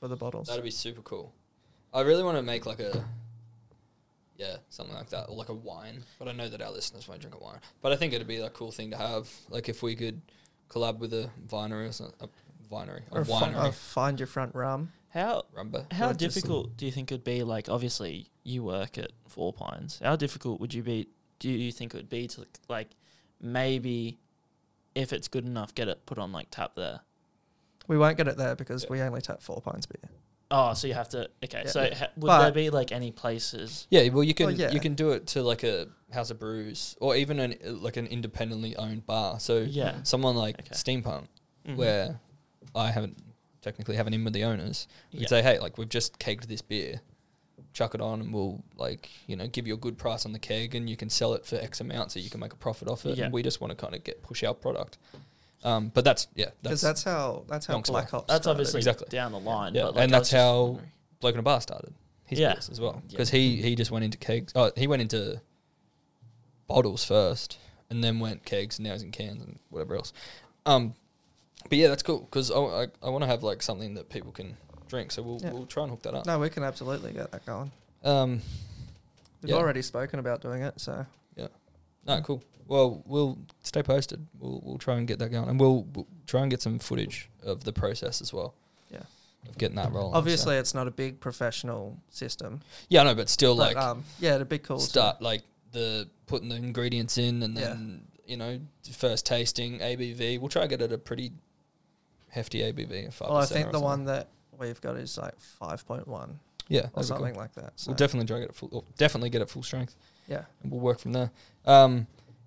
for the bottles. That'd be super cool. I really want to make like a, yeah, something like that, or like a wine. But I know that our listeners won't drink a wine. But I think it'd be a cool thing to have, like if we could collab with a vinery or something, a winery, a or fi- winery, or find your front rum. how rumba. how Or difficult do you think it'd be? Like obviously you work at Four Pines. How difficult would you be? Do you think it would be to like maybe if it's good enough, get it put on like tap there? We won't get it there because Yeah. we only tap four Pines beer. Oh, so you have to. Okay, Yeah. so ha- would But- there be like any places? Yeah, well, you can Well, yeah. you can do it to like a house of brews or even an like an independently owned bar. So Yeah. someone like Okay. Steampunk, Mhm. where I haven't technically haven't in with the owners, you Yeah. can say, hey, like we've just kegged this beer, chuck it on, and we'll like you know give you a good price on the keg, and you can sell it for X amount, so you can make a profit off it. Yeah. And we just want to kind of get push our product. Um, but that's yeah, Because that's, that's how that's how Black Law. Ops. That's started. obviously Exactly. down the line. Yeah, but like, and that's how- wondering. bloke in a bar started. His Yeah. beers as well Yeah. because he he just went into kegs. Oh, he went into bottles first, and then went kegs, and now he's in cans and whatever else. Um, but yeah, that's cool because I, I, I want to have like something that people can drink. So we'll Yeah. we'll try and hook that up. No, we can absolutely get that going. Um, We've Yeah. already spoken about doing it, so yeah. no, cool. Well, we'll stay posted. We'll we'll try and get that going, and we'll, we'll try and get some footage of the process as well. Yeah. of getting that rolling. so- obviously it's not a big professional system. yeah, no, but still, But, like um, yeah, it'd be cool. to- start like the putting the ingredients in and Yeah. then you know first tasting ABV. We'll try and get it a pretty hefty ABV. well, I think the something. one that we've got is like five point one yeah or that'd cool. something like that. So We'll definitely try get it full. Definitely get it full strength, yeah, and we'll work from there. Um,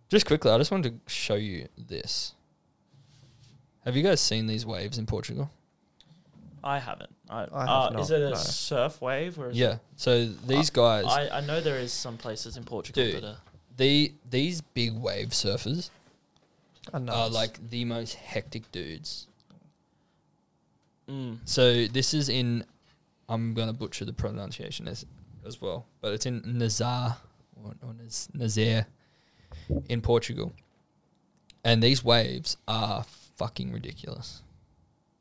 Just quickly, I just wanted to show you this. Have you guys seen these waves in Portugal? I haven't. I, I uh, have Is it a no. surf wave or is Yeah. So these Uh, guys, I, I know there is some places in Portugal Dude. that are. the these big wave surfers I know. are like the most hectic dudes. Mm, So this is in, I'm gonna butcher the pronunciation as as well, but it's in Nazar or, or Naz- Nazare in Portugal, and these waves are fucking ridiculous.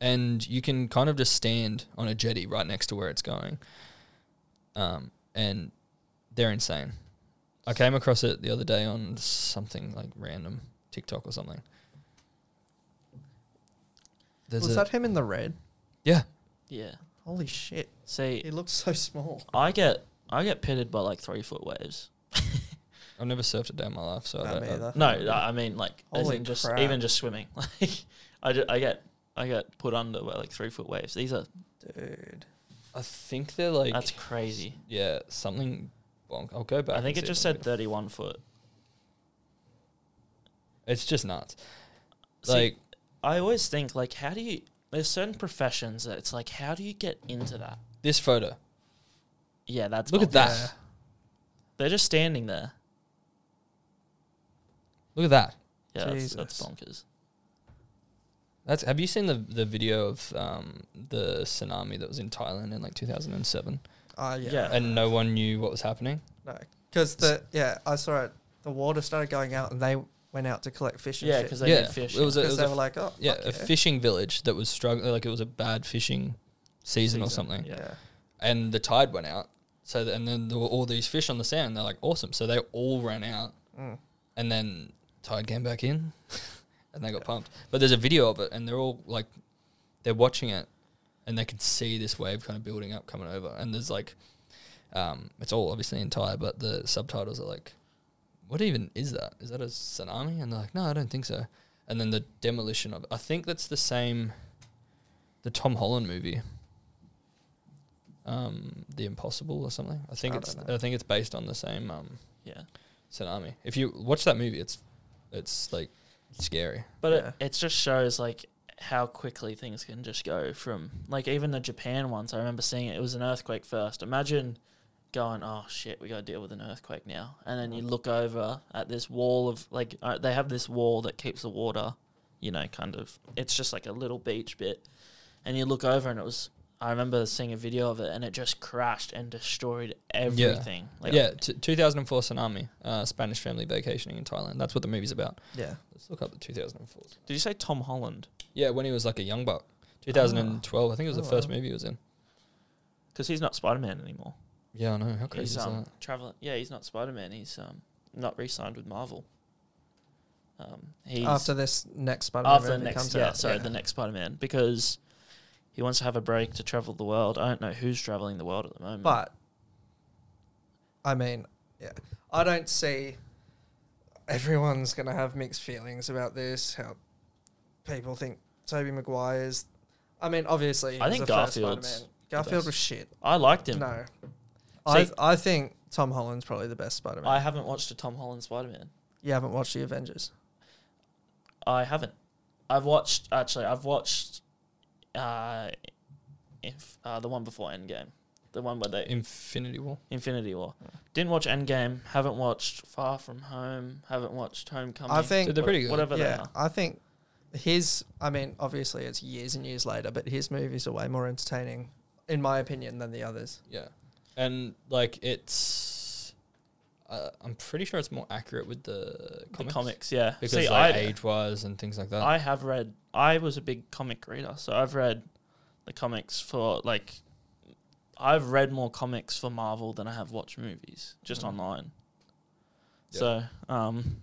And you can kind of just stand on a jetty right next to where it's going, um, and they're insane. I came across it the other day on something like random TikTok or something. There's Was a- that him in the red? yeah. yeah. Holy shit. See, He looks so small. I get I get pitted by like three foot waves. I've never surfed a day in my life, so I Nah, don't me know. either. No, I mean like as Holy in just crap. even just swimming. Like I, ju- I get I get put under by like three foot waves. These are Dude. I think they're like that's crazy. yeah something. Bonk. I'll go back. I think it see just if I said can- thirty one foot. It's just nuts. See, Like I always think like how do you there's certain professions that it's like how do you get into that? this photo. Yeah, that's Look at that. They're just standing there. Look at that. Yeah, that's, that's bonkers. That's. Have you seen the the video of um, the tsunami that was in Thailand in like 2007, Uh, yeah. Yeah. and no one knew what was happening? No. Because the, yeah, I saw it. The water started going out and they went out to collect fish and Yeah, because they yeah, need fish. it was a, it Because was they a were like, oh, yeah, fuck a fishing village that was struggling. Like it was a bad fishing season, or something. yeah. Yeah. and the tide went out. So th- and then there were all these fish on the sand. They're like awesome. So they all ran out, Mm. and then tide came back in, and they got pumped. But there's a video of it, and they're all like, they're watching it, and they can see this wave kind of building up, coming over. And there's like, um, it's all obviously in Thai, but the subtitles are like, what even is that? Is that a tsunami? And they're like, no, I don't think so. And then the demolition of, I think that's the same, the Tom Holland movie um, the Impossible or something. I think I it's don't know. I think it's based on the same um, yeah. tsunami. If you watch that movie, it's it's like scary. But Yeah. it, it just shows like how quickly things can just go from like even the Japan ones. I remember seeing it. It was an earthquake first. Imagine going, oh shit, we got to deal with an earthquake now, and then you look over at this wall of like uh, they have this wall that keeps the water, you know, kind of. It's just like a little beach bit, and you look over and it was. I remember seeing a video of it, and it just crashed and destroyed everything. Like, yeah, t- 2004 tsunami, uh, Spanish family vacationing in Thailand. That's what the movie's about. Yeah. Let's look up the 2004. Did you say Tom Holland? Yeah, when he was like a young buck. 2012, I think it was Oh, the first wow. movie he was in. Because he's not Spider Man anymore. Yeah, I know. How crazy He's is um that? traveling. Yeah, he's not Spider Man. He's um not re-signed with Marvel. Um, he's After this next Spider-Man after the movie next comes yeah, out. sorry, the next Spider Man because he wants to have a break to travel the world. I don't know who's traveling the world at the moment. But, I mean, yeah. I don't see everyone's going to have mixed feelings about this, how people think Tobey Maguire's. I mean, obviously, I think Garfield's Garfield was shit. I liked him. No. I, I think Tom Holland's probably the best Spider-Man. I haven't watched a Tom Holland Spider Man. you haven't watched the Avengers. I haven't. I've watched actually. I've watched uh, if uh, the one before Endgame, the one where they Infinity War. Infinity War. Didn't watch Endgame. Haven't watched Far From Home. Haven't watched Homecoming. I think They're pretty good. Whatever they yeah, are. I think his. I mean, obviously, it's years and years later, but his movies are way more entertaining, in my opinion, than the others. Yeah, and like it's, uh, I'm pretty sure it's more accurate with the The comics, comics, yeah. because See, like I, age wise and things like that. I have read. I was a big comic reader, so I've read the comics for like. I've read more comics for Marvel than I have watched movies just Mm. online. Yeah. So, um,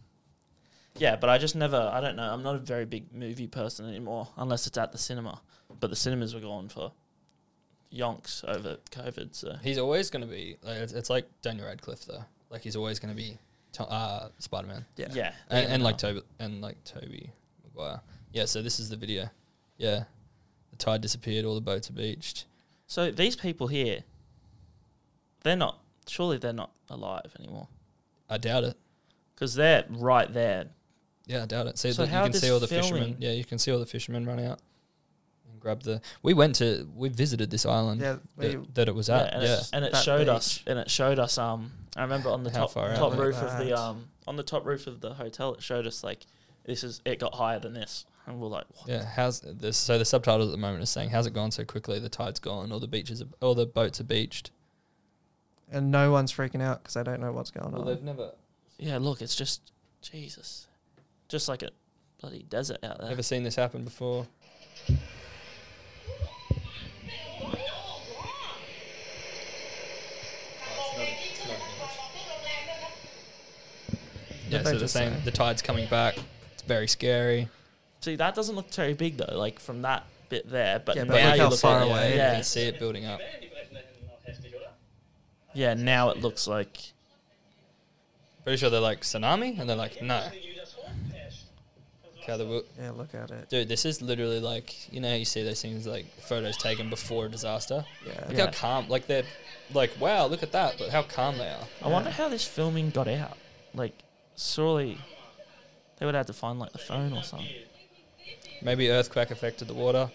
yeah, but I just never. I don't know. I'm not a very big movie person anymore, unless it's at the cinema. But the cinemas were gone for yonks over COVID. So He's always going to be. Like, it's, it's like Daniel Radcliffe though. Like he's always going to be to, uh, Spider Man, Yeah. yeah, and, and like. Tobey and like Tobey Maguire. Yeah. So this is the video. Yeah, the tide disappeared. All the boats are beached. So these people here, they're not. Surely they're not alive anymore. I doubt it. because they're right there. Yeah, I doubt it. See, So the, you how can does see all the fishermen. filming- Yeah, you can see all the fishermen run out and grab the. We went to. We visited this island Yeah, we, that, that it was Yeah, at. and, Yeah, It, and it That showed us, and it showed us. Um, I remember on the How top far out? top roof at of the um on the top roof of the hotel, it showed us like this is it got higher than this, and we're like, what? yeah. How's this? So the subtitle at the moment is saying, "How's it gone so quickly? The tide's gone. All the beaches, are, all the boats are beached." and no one's freaking out because they don't know what's going on. They've never yeah, look, it's just Jesus, just like a bloody desert out there. never seen this happen before. Yeah, they so they're saying say? the tide's coming back. It's very scary. See, that doesn't look very big though, like from that bit there. But Yeah, now but look you how look far at away it you Yeah, can see it building up. yeah. Now it looks like Pretty sure they're like tsunami, and they're like, no. Wo- yeah, look at it. Dude, this is literally like you know you see those things like photos taken before a disaster. Yeah. Look Yeah. how calm, like they're like wow, look at that, but how calm they are. I wonder how this filming got out. Like, surely they would have to find like the phone or something. Maybe earthquake affected the water.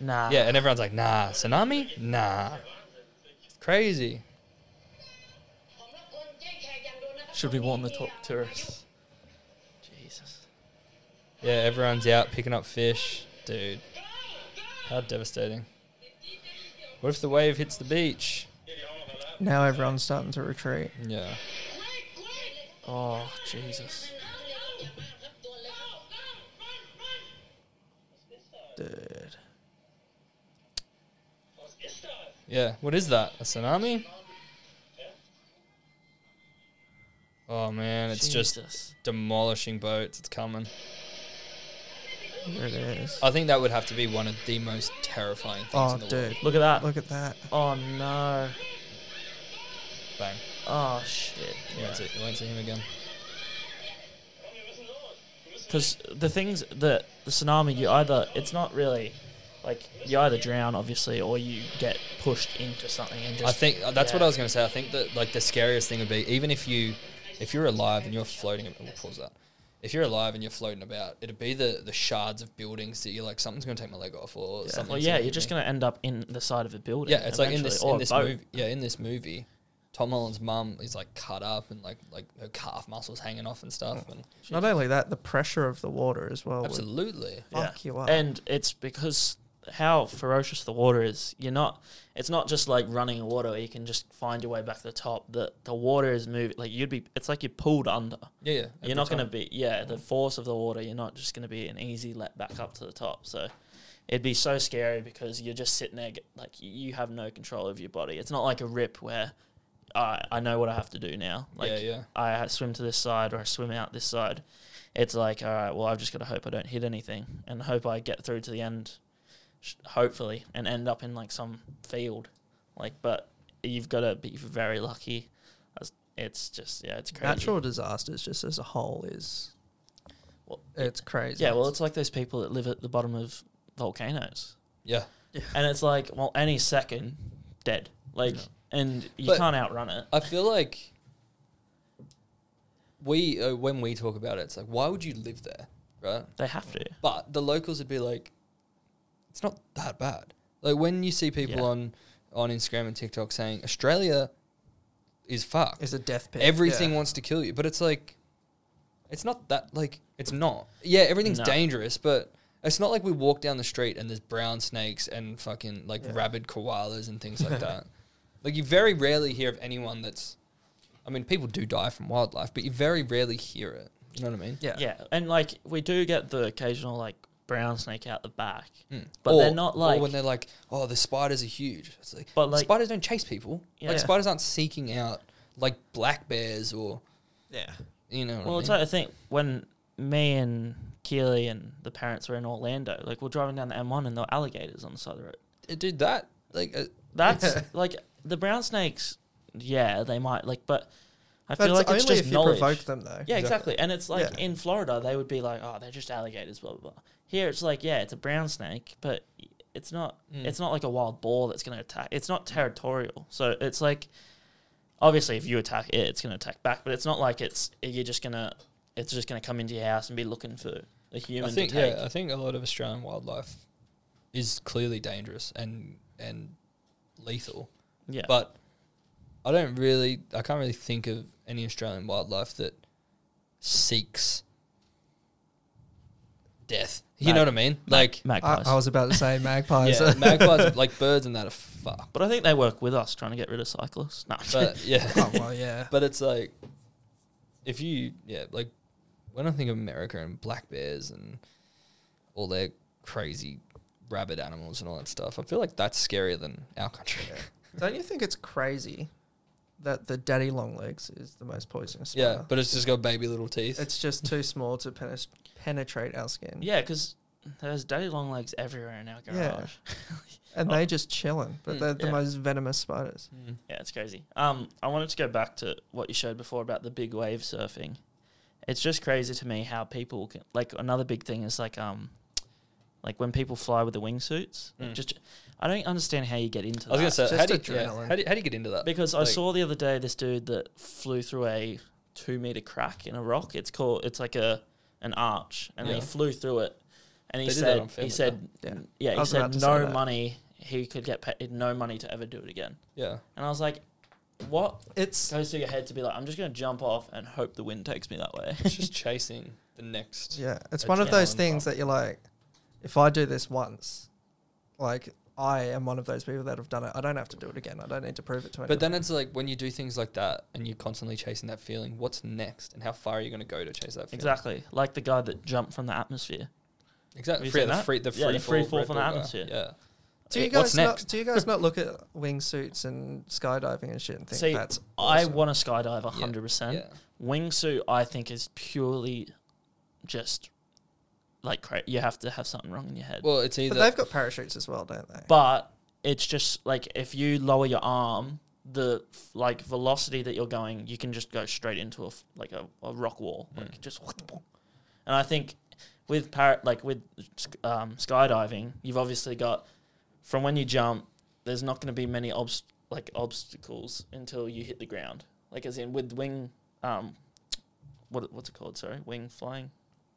Nah. Yeah, and everyone's like, nah, tsunami, nah, it's crazy. Should we warn the top tourists? Jesus. Yeah, everyone's out picking up fish, dude. How devastating. What if the wave hits the beach? Now everyone's starting to retreat. Yeah. Oh, Jesus. Dude. Yeah. What is that? A tsunami? Oh man, it's just Jesus. demolishing boats. It's coming. Here it is. I think that would have to be one of the most terrifying things Oh, in the dude. world. Look at that. Look at that. Oh, no. Bang. Oh, shit. You won't, see, you won't see him again. Because the things that the tsunami, you either, it's not really, like, you either drown, obviously, or you get pushed into something and just. I think uh, that's what. I was going to say. I think that like the scariest thing would be even if you, if you're alive and you're floating. We'll pause that. If you're alive and you're floating about, it'd be the the shards of buildings that you're like something's going to take my leg off or Yeah. something. Well, yeah, you're just going to end up in the side of a building. Yeah, it's like in this in this movie. Yeah, in this movie, Tom Holland's mum is like cut up and like like her calf muscles hanging off and stuff. And Not only that, the pressure of the water as well. would absolutely, Fuck you up. And it's because how ferocious the water is. You're not. It's not just like running water. Where you can just find your way back to the top. The the water is moving. Like you'd be. It's like you're pulled under. yeah, yeah. every you're not going to time. be. Yeah, the force of the water. You're not just going to be an easy let back up to the top. So. It'd be so scary because you're just sitting there, get- like you have no control of your body. It's not like a rip where I I know what I have to do now. Like yeah, yeah. I swim to this side or I swim out this side. It's like, all right, well, I've just got to hope I don't hit anything and hope I get through to the end, hopefully, and end up in like some field. Like, but you've got to be very lucky. As- It's just, yeah, it's crazy. Natural disasters, just as a whole, is Well, it's crazy. yeah, well, it's like those people that live at the bottom of volcanoes. Yeah. And it's like, well, any second, dead. Like, and you But- can't outrun it. I feel like we uh, when we talk about it, it's like why would you live there, right? They have to. But the locals would be like, it's not that bad. Like when you see people Yeah. on on Instagram and TikTok saying Australia is fucked, It's a death pit. everything yeah. wants to kill you, but it's like, it's not that like it's not. Yeah, everything's No. dangerous, but. It's not like we walk down the street and there's brown snakes and fucking like Yeah. rabid koalas and things like that. Like you very rarely hear of anyone that's I mean, people do die from wildlife, but you very rarely hear it. You know what I mean? Yeah. Yeah, and like we do get the occasional like brown snake out the back, Mm. But Or- they're not or like- when they're like, "Oh, the spiders are huge." It's like, But, like- spiders don't chase people. Yeah. Like spiders aren't seeking out like black bears or Yeah. you know. What Well, I it's mean? like I think when me and Keely and the parents were in Orlando, like we're driving down the M1 and there were alligators on the side of the road. Uh, dude, that like uh, That's like the brown snakes. Yeah, they might like, but I That's feel like only it's just if you knowledge. provoke them, though. Yeah, exactly. And it's like Yeah. in Florida, they would be like, "Oh, they're just alligators." Blah blah blah. Here, it's like, yeah, it's a brown snake, but it's not. Mm. It's not like a wild boar that's going to attack. It's not territorial. So it's like, obviously if you attack it, it's going to attack back. But it's not like it's you're just gonna it's just going to come into your house and be looking for a human I think to take. yeah, I think a lot of Australian wildlife is clearly dangerous and and lethal. yeah. But I don't really, I can't really think of any Australian wildlife that seeks death. You Mag- know what I mean? Like, magpies. I was about to say magpies. yeah, magpies, like birds and that are fucked. but I think they work with us trying to get rid of cyclists. No, But yeah, oh well, yeah. but it's like, if you, yeah, like when I think of America and black bears and all their crazy rabid animals and all that stuff, I feel like that's scarier than our country. Don't you think it's crazy that the daddy longlegs is the most poisonous? Yeah, spider? but it's just got baby little teeth. it's just too small to penes- penetrate our skin. yeah, because there's daddy long legs everywhere in our Yeah. garage. and they're just chilling, but Mm, they're the yeah. most venomous spiders. Mm. Yeah, it's crazy. Um, I wanted to go back to what you showed before about the big wave surfing. It's just crazy to me how people can like another big thing is like um, like when people fly with the wingsuits. Mm. Just I don't understand how you get into I was that. gonna say, how just do, you, yeah, how, do you, how do you get into that? because I saw the other day this dude that flew through a two meter crack in a rock. It's called it's like a an arch, and Yeah. he flew through it. And he They did that said film, he said? Yeah. yeah he said no money he could get paid no money to ever do it again. Yeah, And I was like, what It's goes through your head to be like, I'm just going to jump off and hope the wind takes me that way. it's just chasing the next. yeah, it's It's one of those things pump. that you're like, if I do this once, like I am one of those people that have done it. I don't have to do it again. I don't need to prove it to anyone. But then it's like when you do things like that and you're constantly chasing that feeling, what's next and how far are you going to go to chase that feeling? exactly. Like the guy that jumped from the atmosphere. Exactly. Free, the free, the free Yeah, the free fall, fall from the atmosphere. Yeah. do you guys not, do you guys not look at wingsuits and skydiving and shit and think See, that's I awesome? want to skydive 100%. Yeah. Wingsuit, I think, is purely just like cra- you have to have something wrong in your head. Well, it's either But they've got parachutes as well, don't they? but it's just like if you lower your arm, the like velocity that you're going, you can just go straight into a f- like a, a rock wall, Mm. like just. And I think with par- like with um, skydiving, you've obviously got from when you jump, there's not going to be many obst- like obstacles until you hit the ground. Like as in with wing, um, what what's it called? Sorry, wing flying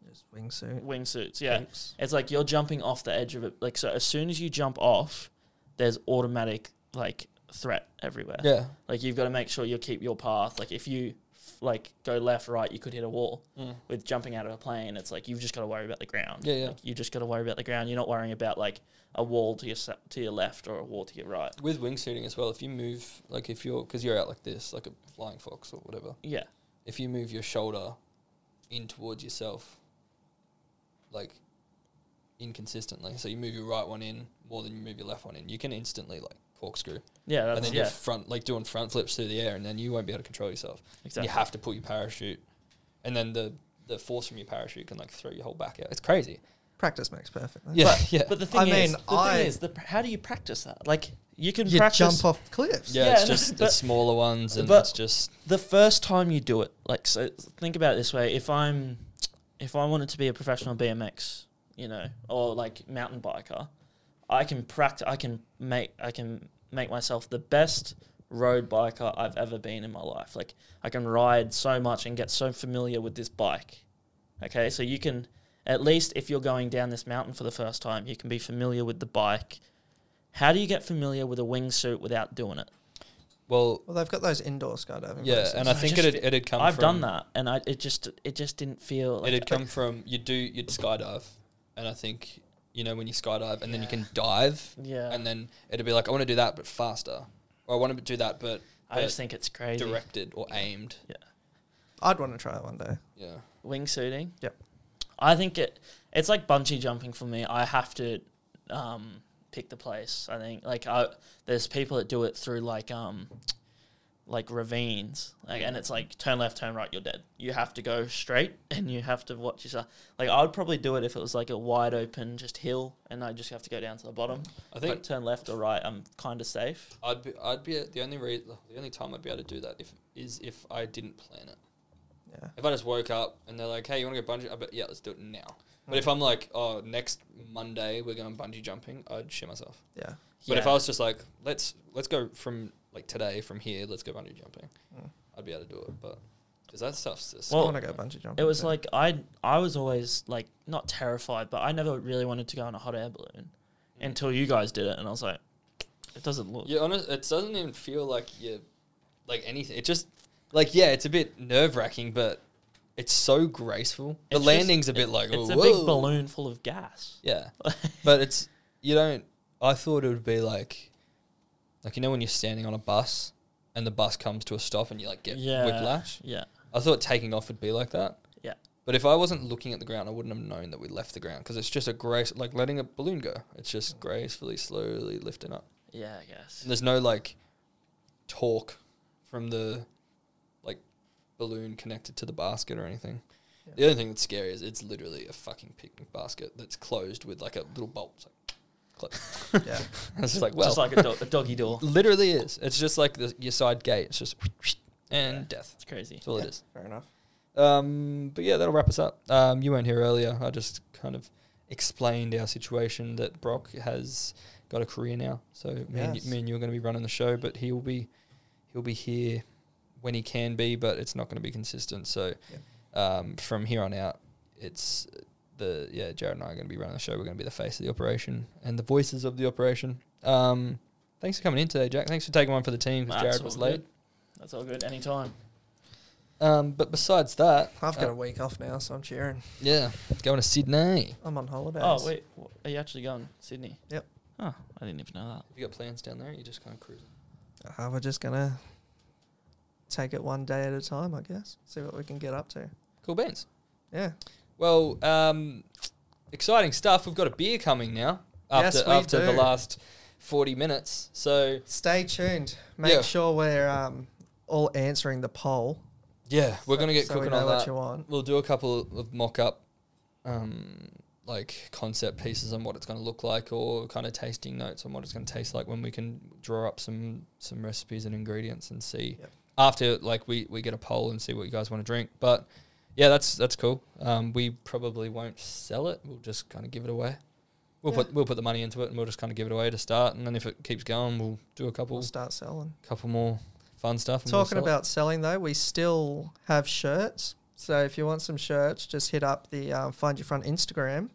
Just wingsuit. wingsuits. Yeah, Capes. it's like you're jumping off the edge of it. Like so, as soon as you jump off, there's automatic like threat everywhere. Yeah. Like you've got to make sure you keep your path. Like if you like go left, right, you could hit a wall. Mm. With jumping out of a plane, it's like you've just got to worry about the ground. Yeah, yeah. Like, you just got to worry about the ground. You're not worrying about like a wall to your se- to your left or a wall to your right. With wingsuiting as well, if you move, like if you're, because you're out like this, like a flying fox or whatever, Yeah. if you move your shoulder in towards yourself, like inconsistently, so you move your right one in more than you move your left one in, you can instantly like corkscrew. Yeah. and then yeah. you're front, like doing front flips through the air, and then you won't be able to control yourself. Exactly. You have to pull your parachute, and then the the force from your parachute can like throw your whole back out. It's crazy. Practice makes perfect. man. Yeah, yeah, But the thing I is, mean, the I- thing is, the, pr- how do you practice that? Like you can You practice jump off cliffs. yeah. yeah, it's just the smaller ones, and but- it's just the first time you do it, like so think about it this way, if I'm if I wanted to be a professional BMX, you know, or like mountain biker, I can practice I can make I can make myself the best road biker I've ever been in my life. Like I can ride so much and get so familiar with this bike. Okay? So you can at least if you're going down this mountain for the first time, you can be familiar with the bike. How do you get familiar with a wingsuit without doing it? Well, Well, they've got those indoor skydiving. yeah. places. And I I think just it fe- it'd come. I've from, done that, and I it just it just didn't feel. Like it'd come from you do you'd skydive, and I think you know when you skydive and then you can dive, Yeah, and then it'd be like I want to do that but faster, or I want to do that but I just think it's crazy. directed or aimed. Yeah, I'd want to try it one day. Yeah. Wingsuiting. Yep. I think it it's like bungee jumping for me. I have to um, pick the place. I think like I there's people that do it through like um like ravines, like and it's like turn left, turn right, you're dead. You have to go straight, and you have to watch yourself. Like I would probably do it if it was like a wide open just hill, and I just have to go down to the bottom. I think But turn left or right, I'm kind of safe. I'd be I'd be the only re- the only time I'd be able to do that if is if I didn't plan it. Yeah. If I just woke up and they're like, "Hey, you want to go bungee?" I bet yeah, let's do it now. But Mm. if I'm like, "Oh, next Monday we're going bungee jumping," I'd shit myself. Yeah. But if I was just like, "Let's let's go from like today from here, let's go bungee jumping. Mm. I'd be able to do it, but because that stuff's just I Well, want to go bungee jumping. It was too. like I I was always like not terrified, but I never really wanted to go on a hot air balloon until you guys did it, and I was like, it doesn't look. Yeah, honest, it doesn't even feel like you like anything. It just like yeah, it's a bit nerve wracking, but it's so graceful. The It's just- landing's a bit it- like it's a big whoa. balloon full of gas. Yeah, but it's you don't. I thought it would be like, like you know when you're standing on a bus and the bus comes to a stop and you like get yeah, whiplash. Yeah, I thought taking off would be like that. Yeah. But if I wasn't looking at the ground, I wouldn't have known that we left the ground because it's just a grace, like letting a balloon go. It's just gracefully, slowly lifting up. yeah, I guess. And there's no like talk from the balloon connected to the basket or anything. Yeah. The only thing that's scary is it's literally a fucking picnic basket that's closed with like a little bolt. It's like, closed. yeah. it's just like well, Just like a, do- a doggy door. literally is. It's just like the, your side gate. It's just and Yeah. death. It's crazy. That's all Yeah, it is. Fair enough. Um, but yeah, that'll wrap us up. Um, you weren't here earlier. I just kind of explained our situation that Brock has got a career now. So me, and, Yes. you, me and you are going to be running the show, but he'll be he'll be here when he can be, but it's not going to be consistent. So um, from here on out, it's the yeah Jared and I are going to be running the show. We're going to be the face of the operation and the voices of the operation. Um, thanks for coming in today, Jack. Thanks for taking one for the team because Jared was all late. good. That's all good. Anytime. Um, but besides that, I've got uh, a week off now, so I'm cheering. yeah, going to Sydney. I'm on holidays. Oh wait, wh- are you actually going Sydney? Yep. Oh, I didn't even know that. Have you got plans down there? Or you just kind of cruising. Uh, we're just gonna take it one day at a time, I guess. See what we can get up to. Cool beans. Yeah. Well, um, exciting stuff. We've got a beer coming now after Yes, after the last forty minutes. So Stay tuned. Make Yeah. sure we're um, all answering the poll. yeah, we're so- gonna get so cooking on that. We'll do a couple of mock up, um, like concept pieces on what it's going to look like, or kind of tasting notes on what it's going to taste like when we can draw up some some recipes and ingredients and see Yep. After like we we get a poll and see what you guys want to drink. But yeah, that's that's cool. Um, we probably won't sell it. We'll just kind of give it away. We'll Yeah. put we'll put the money into it and we'll just kind of give it away to start. And then if it keeps going, we'll do a couple We'll start selling. couple more fun stuff. And we'll Talking sell it. about selling though, we still have shirts. So if you want some shirts, just hit up the um, Find Your Front Instagram,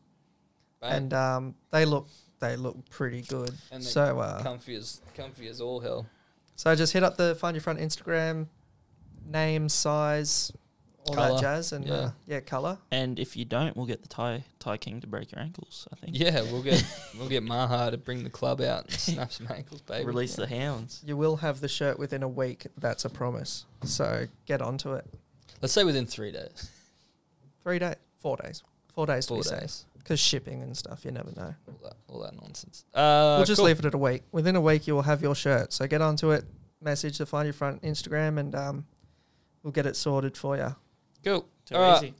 Bang. and um, they look they look pretty good. And so uh, comfy as comfy as all hell. So just hit up the Find Your Front Instagram, name, size, all Colour, that jazz, and yeah. uh, yeah, color. And if you don't, we'll get the Thai Thai King to break your ankles. I think. Yeah, we'll get we'll get Maha to bring the club out and snap some ankles, baby. Release the hounds. You will have the shirt within a week. That's a promise. So get onto it. Let's say within three days, Three days, four days, four days four to be safe. Days, Because shipping and stuff, you never know. all that all that nonsense. Uh, we'll just cool. leave it at a week. Within a week, you will have your shirt. So get onto it. Message the Find Your Front Instagram, and um, we'll get it sorted for you. Cool. Too All right. easy.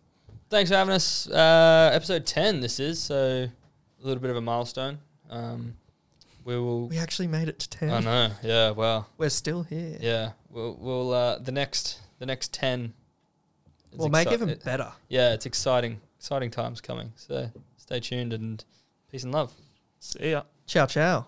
Thanks for having us. Uh, episode ten. This is so a little bit of a milestone. Um, we will. We actually made it to ten. I know. Yeah. Wow. We're still here. Yeah. We'll. We'll. Uh, the next. The next ten. is We'll make exci- even it- better. Yeah, it's exciting. Exciting times coming. So stay tuned and peace and love. See ya. Ciao, ciao.